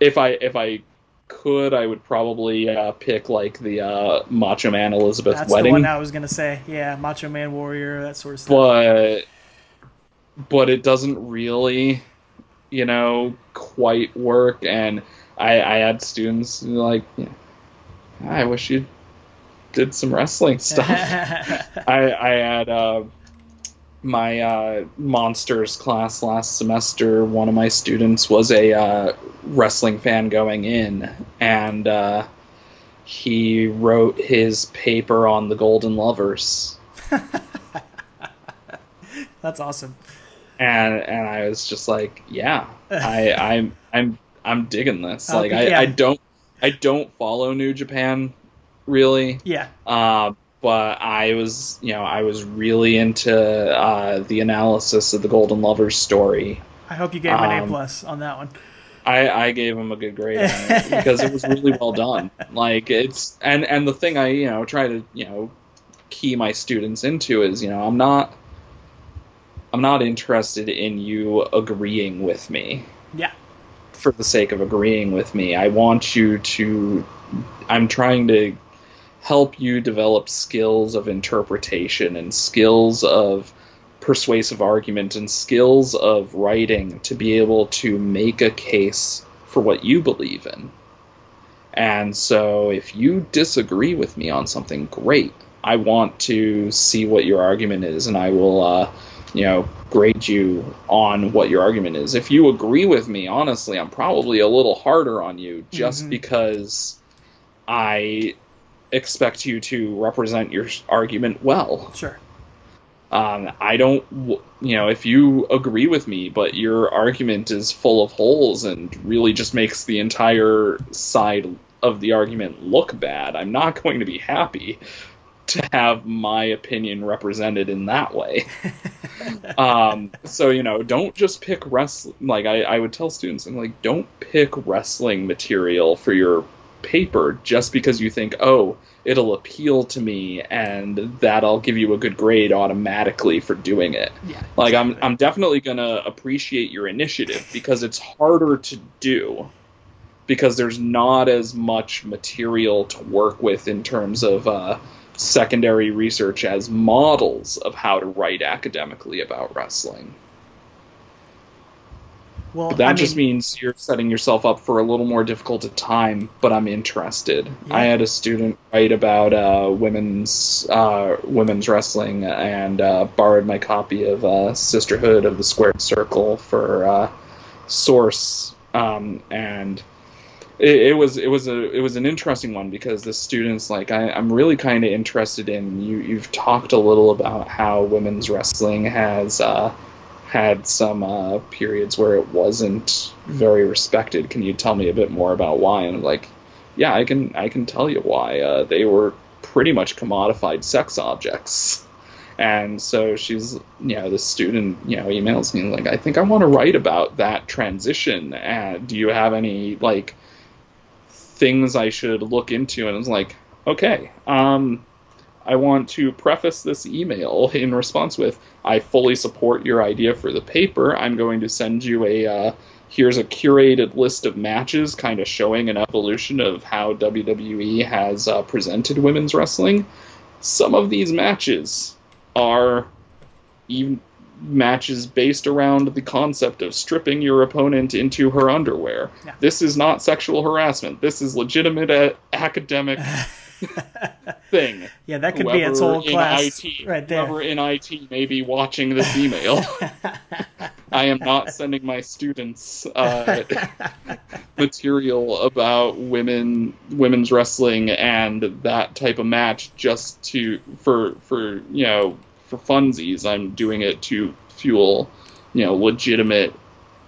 if I if I could, I would probably uh, pick like the uh, Macho Man Elizabeth That's wedding. the one I was gonna say. Yeah, Macho Man Warrior, that sort of stuff. but but it doesn't really you know quite work and i i had students like i wish you did some wrestling stuff i i had uh my uh, monsters class last semester, one of my students was a uh, wrestling fan going in, and uh, he wrote his paper on the Golden Lovers. That's awesome. and and I was just like, yeah, I I'm I'm I'm digging this. Oh, Like I, yeah. I don't I don't follow New Japan really, Yeah. uh, but I was you know I was really into uh, the analysis of the Golden Lovers story. I hope you gave him an A Um, plus on that one. I, I gave him a good grade on it because it was really well done. Like it's and and the thing I you know try to you know key my students into is you know I'm not I'm not interested in you agreeing with me Yeah. for the sake of agreeing with me. I want you to I'm trying to help you develop skills of interpretation and skills of persuasive argument and skills of writing to be able to make a case for what you believe in. And so if you disagree with me on something, great. I want to see what your argument is and I will uh, you know, grade you on what your argument is. If you agree with me, honestly, I'm probably a little harder on you just Mhm. because I expect you to represent your argument well. Sure. Um, I don't, you know, if you agree with me, but your argument is full of holes and really just makes the entire side of the argument look bad, I'm not going to be happy to have my opinion represented in that way. um, so you know, don't just pick wrestling. Like I, I would tell students, I'm like, don't pick wrestling material for your paper just because you think, oh, it'll appeal to me and that I'll give you a good grade automatically for doing it. Yeah. Like I'm. I'm definitely gonna appreciate your initiative because it's harder to do because there's not as much material to work with in terms of uh, secondary research as models of how to write academically about wrestling. Well, That I just mean, means you're setting yourself up for a little more difficult a time, but I'm interested. Yeah. I had a student write about uh, women's uh, women's wrestling and uh, borrowed my copy of uh, Sisterhood of the Squared Circle for uh, Source, um, and it, it, was it was a it was an interesting one because the students like I, I'm really kind of interested in you you've talked a little about how women's wrestling has uh, had some uh, periods where it wasn't very respected. Can you tell me a bit more about why? And I'm like, yeah, I can I can tell you why. Uh, they were pretty much commodified sex objects. And so she's, you know, the student, you know, emails me like, I think I want to write about that transition. And do you have any like things I should look into? And I was like, okay, um, I want to preface this email in response with, I fully support your idea for the paper. I'm going to send you a uh, here's a curated list of matches, kind of showing an evolution of how WWE has uh, presented women's wrestling. Some of these matches are even matches based around the concept of stripping your opponent into her underwear. Yeah. This is not sexual harassment. This is legitimate a- academic thing. Yeah, that could whoever be its whole class IT, right there. Whoever in IT may be watching this email. I am not sending my students uh, material about women women's wrestling and that type of match just to for for you know for funsies. I'm doing it to fuel you know legitimate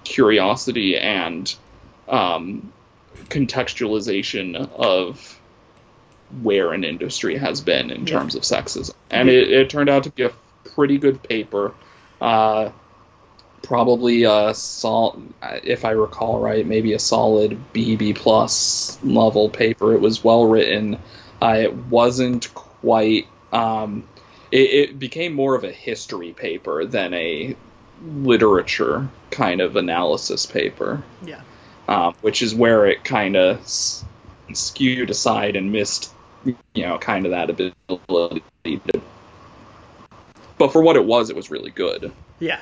curiosity and um, contextualization of where an industry has been in yeah. terms of sexism. And it, it, turned out to be a pretty good paper. Uh, probably a sol- if I recall right, maybe a solid BB plus level paper. It was well written. Uh, it wasn't quite. Um, it, it became more of a history paper than a literature kind of analysis paper. Yeah. Um, which is where it kind of s- skewed aside and missed, you know, kind of that ability to. But for what it was, it was really good. Yeah.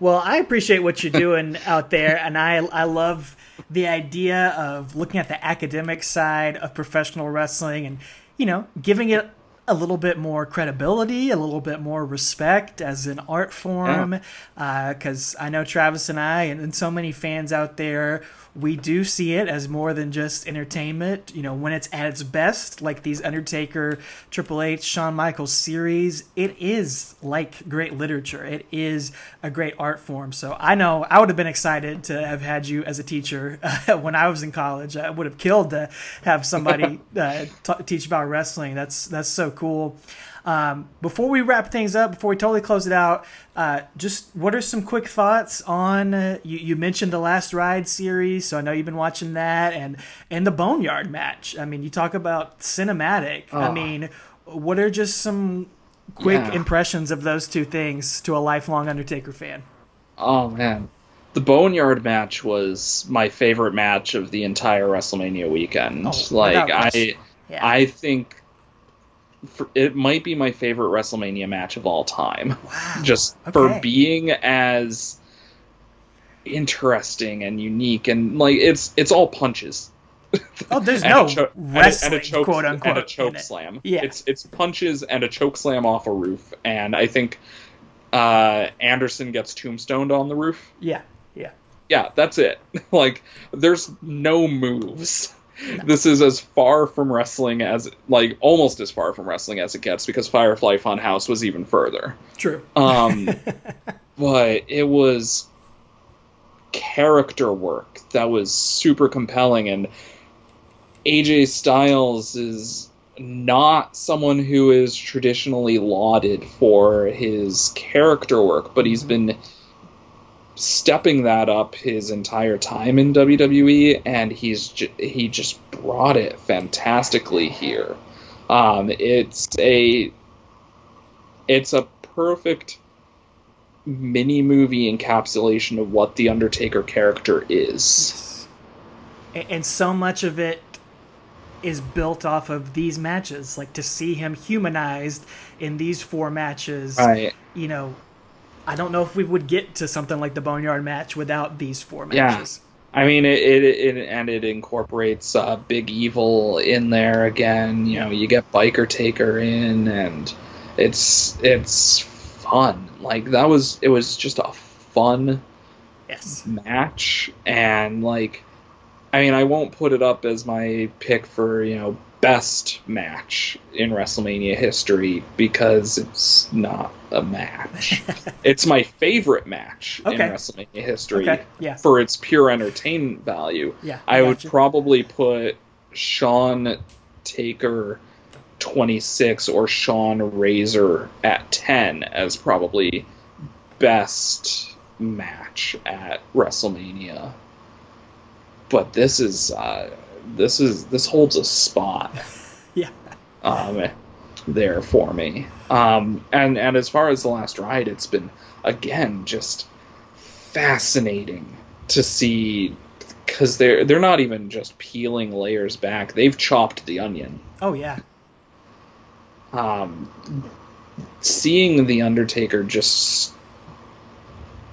Well, I appreciate what you're doing out there, and I I love the idea of looking at the academic side of professional wrestling and you know giving it a little bit more credibility, a little bit more respect as an art form. Because yeah. uh, I know Travis and I, and, and so many fans out there, we do see it as more than just entertainment. You know, when it's at its best, like these Undertaker, Triple H, Shawn Michaels series, it is like great literature. It is a great art form. So I know I would have been excited to have had you as a teacher uh, when I was in college. I would have killed to have somebody uh, t- teach about wrestling. That's that's so cool. Um, before we wrap things up, before we totally close it out, uh, just what are some quick thoughts on? Uh, you, you, mentioned the Last Ride series, so I know you've been watching that, and and the Boneyard match. I mean, you talk about cinematic. Oh. I mean, what are just some quick yeah. impressions of those two things to a lifelong Undertaker fan? Oh man, the Boneyard match was my favorite match of the entire WrestleMania weekend. Oh, like I, yeah. I think for, it might be my favorite WrestleMania match of all time. Wow. Just okay. for being as interesting and unique and like it's it's all punches. Oh, there's no cho- wrestling, and a, and a choke, quote unquote, and a choke slam. Yeah, it's it's punches and a choke slam off a roof, and I think uh, Anderson gets tombstoned on the roof. Yeah, yeah, yeah. That's it. like, there's no moves. This is as far from wrestling as like almost as far from wrestling as it gets because Firefly Funhouse was even further. True. Um, but it was character work that was super compelling and AJ Styles is not someone who is traditionally lauded for his character work, but he's mm-hmm. been stepping that up his entire time in WWE, and he's he just brought it fantastically here. Um, it's a it's a perfect mini movie encapsulation of what the Undertaker character is, and so much of it is built off of these matches. Like to see him humanized in these four matches, right. you know, I don't know if we would get to something like the Boneyard match without these four matches. Yeah. I mean, it, it, it and it incorporates uh, Big Evil in there again. You know, you get Biker Taker in, and it's it's fun. Like that was it was just a fun yes. match, and like I mean, I won't put it up as my pick for you know best match in WrestleMania history because it's not a match. it's my favorite match Okay. in WrestleMania history Okay, yeah. for its pure entertainment value. Yeah, I would gotcha. probably put Shawn Taker 26 or Shawn Razor at 10 as probably best match at WrestleMania. But this is uh, this is this holds a spot Yeah. um, there for me. Um, and and as far as the last ride, it's been again just fascinating to see because they're they're not even just peeling layers back; they've chopped the onion. Oh yeah. Um, seeing the Undertaker just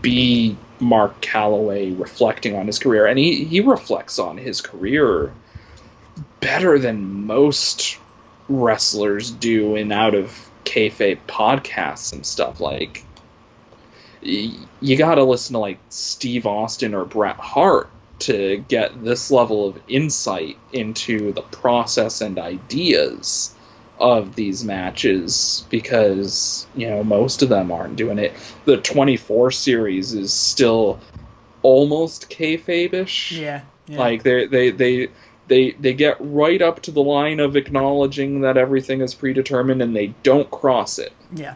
be Mark Calloway reflecting on his career, and he, he reflects on his career better than most wrestlers do in out of kayfabe podcasts and stuff. Like, y- you got to listen to like Steve Austin or Bret Hart to get this level of insight into the process and ideas of these matches because you know most of them aren't doing it. The 24 series is still almost kayfabe-ish. Yeah. yeah. Like they they they they they get right up to the line of acknowledging that everything is predetermined and they don't cross it. yeah.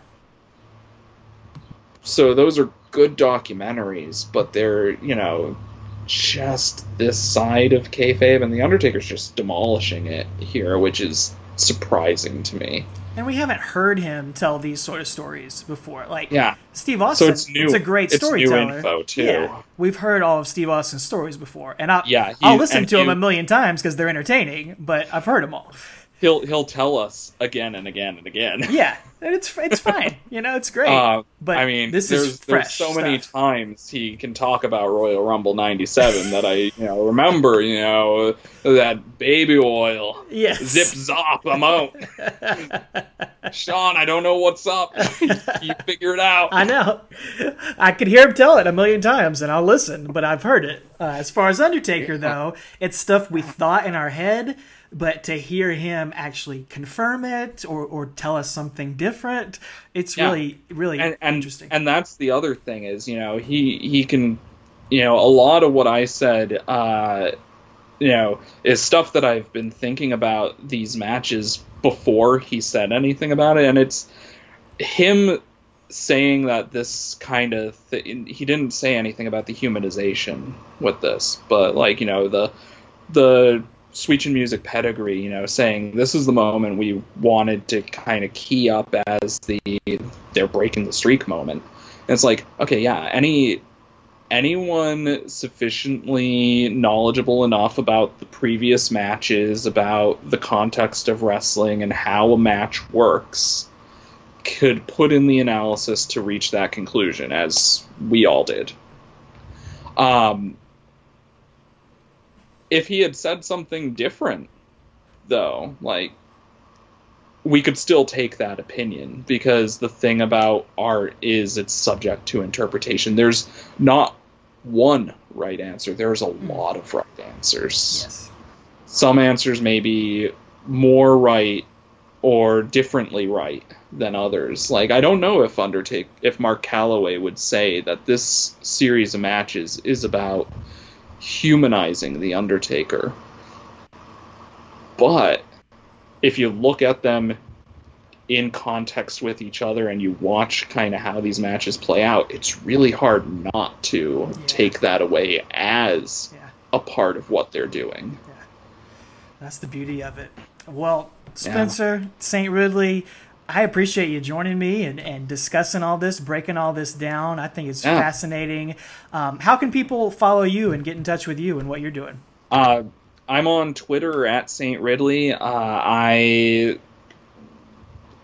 So those are good documentaries, but they're you know just this side of kayfabe, and the Undertaker's just demolishing it here, which is surprising to me. And we haven't heard him tell these sort of stories before. Like Yeah. Steve Austin, So it's new- It's a great it's new storyteller. info, too. Yeah, we've heard all of Steve Austin's stories before, and I, Yeah, he- I'll listen to them a million times because they're entertaining. But I've heard them all. He'll he'll tell us again and again and again. Yeah, and it's it's fine. You know, it's great. Uh, but I mean, this there's, is there's fresh. so many times he can talk about Royal Rumble '97 that I, you know, remember. You know, that baby oil, Yes. zip zop, I'm out. Shawn, I don't know what's up. you figure it out. I know. I could hear him tell it a million times, and I'll listen, but I've heard it. Uh, as far as Undertaker, though, it's stuff we thought in our head, but to hear him actually confirm it or, or tell us something different, it's Yeah. really, really and and, interesting. and that's the other thing is you know he he can you know a lot of what I said uh you know is stuff that I've been thinking about these matches before he said anything about it and it's him saying that this kind of th- he didn't say anything about the humanization with this but like you know the the Sweet Chin Music pedigree, you know, saying this is the moment we wanted to kind of key up as the they're breaking the streak moment. And it's like, okay, yeah, any anyone sufficiently knowledgeable enough about the previous matches, about the context of wrestling and how a match works, could put in the analysis to reach that conclusion, as we all did. Um, if he had said something different, though, like we could still take that opinion because the thing about art is it's subject to interpretation. There's not one right answer. There's a hmm. lot of right answers. yes. Some answers may be more right or differently right than others. Like I don't know if Undertake if Mark Calloway would say that this series of matches is about humanizing the Undertaker. But if you look at them in context with each other and you watch kind of how these matches play out, it's really hard not to Yeah. take that away as Yeah. a part of what they're doing. That's the beauty of it. Well, Spencer, St. Ridley, I appreciate you joining me and, and discussing all this, breaking all this down. I think it's Yeah. fascinating. Um, how can people follow you and get in touch with you and what you're doing? Uh, I'm on Twitter at Saint Ridley. Uh, I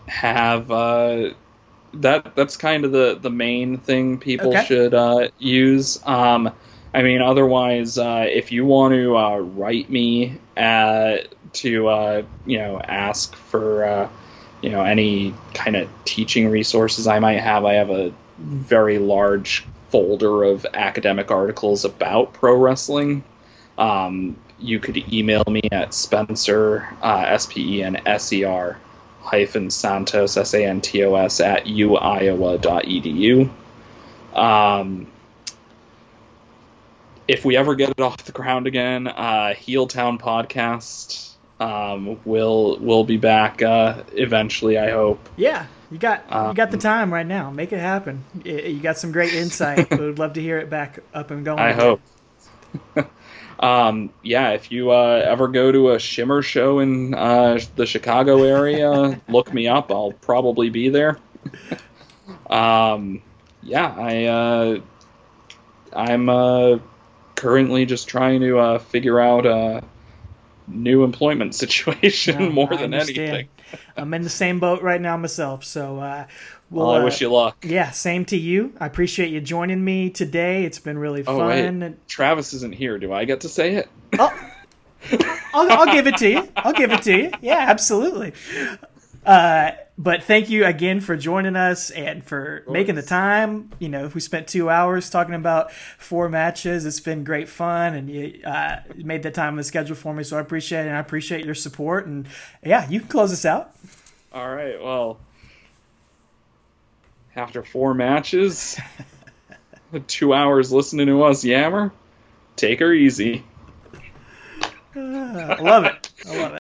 have uh, that. That's kind of the the main thing people Okay. should uh, use. Um, I mean, otherwise, uh, if you want to uh, write me uh, to uh, you know ask for uh, you know any kind of teaching resources I might have, I have a very large folder of academic articles about pro wrestling Um, you could email me at Spencer, uh, S P E N S E R hyphen Santos, S A N T O S, at uiowa.edu. Um, if we ever get it off the ground again, uh, Heel Town podcast um, will will be back uh, eventually. I hope. Yeah, you got you got the time right now. Make it happen. You got some great insight. we would love to hear it back up and going. I hope. um, yeah, if you uh, ever go to a Shimmer show in uh, the Chicago area, look me up. I'll probably be there. um, yeah, I uh, I'm uh, currently just trying to uh, figure out a new employment situation No, more I than understand. anything. I'm in the same boat right now myself. So, uh, we'll, Well, I uh, wish you luck. Yeah, same to you. I appreciate you joining me today. It's been really Oh fun. wait, Travis isn't here. Do I get to say it? Oh, I'll, I'll give it to you. I'll give it to you. Yeah, absolutely. Uh, but thank you again for joining us and for making the time. You know, we spent two hours talking about four matches. It's been great fun, and you uh, made the time on the schedule for me. So I appreciate it, and I appreciate your support. And yeah, you can close us out. All right. Well, after four matches, two hours listening to us yammer, take her easy. I love it. I love it.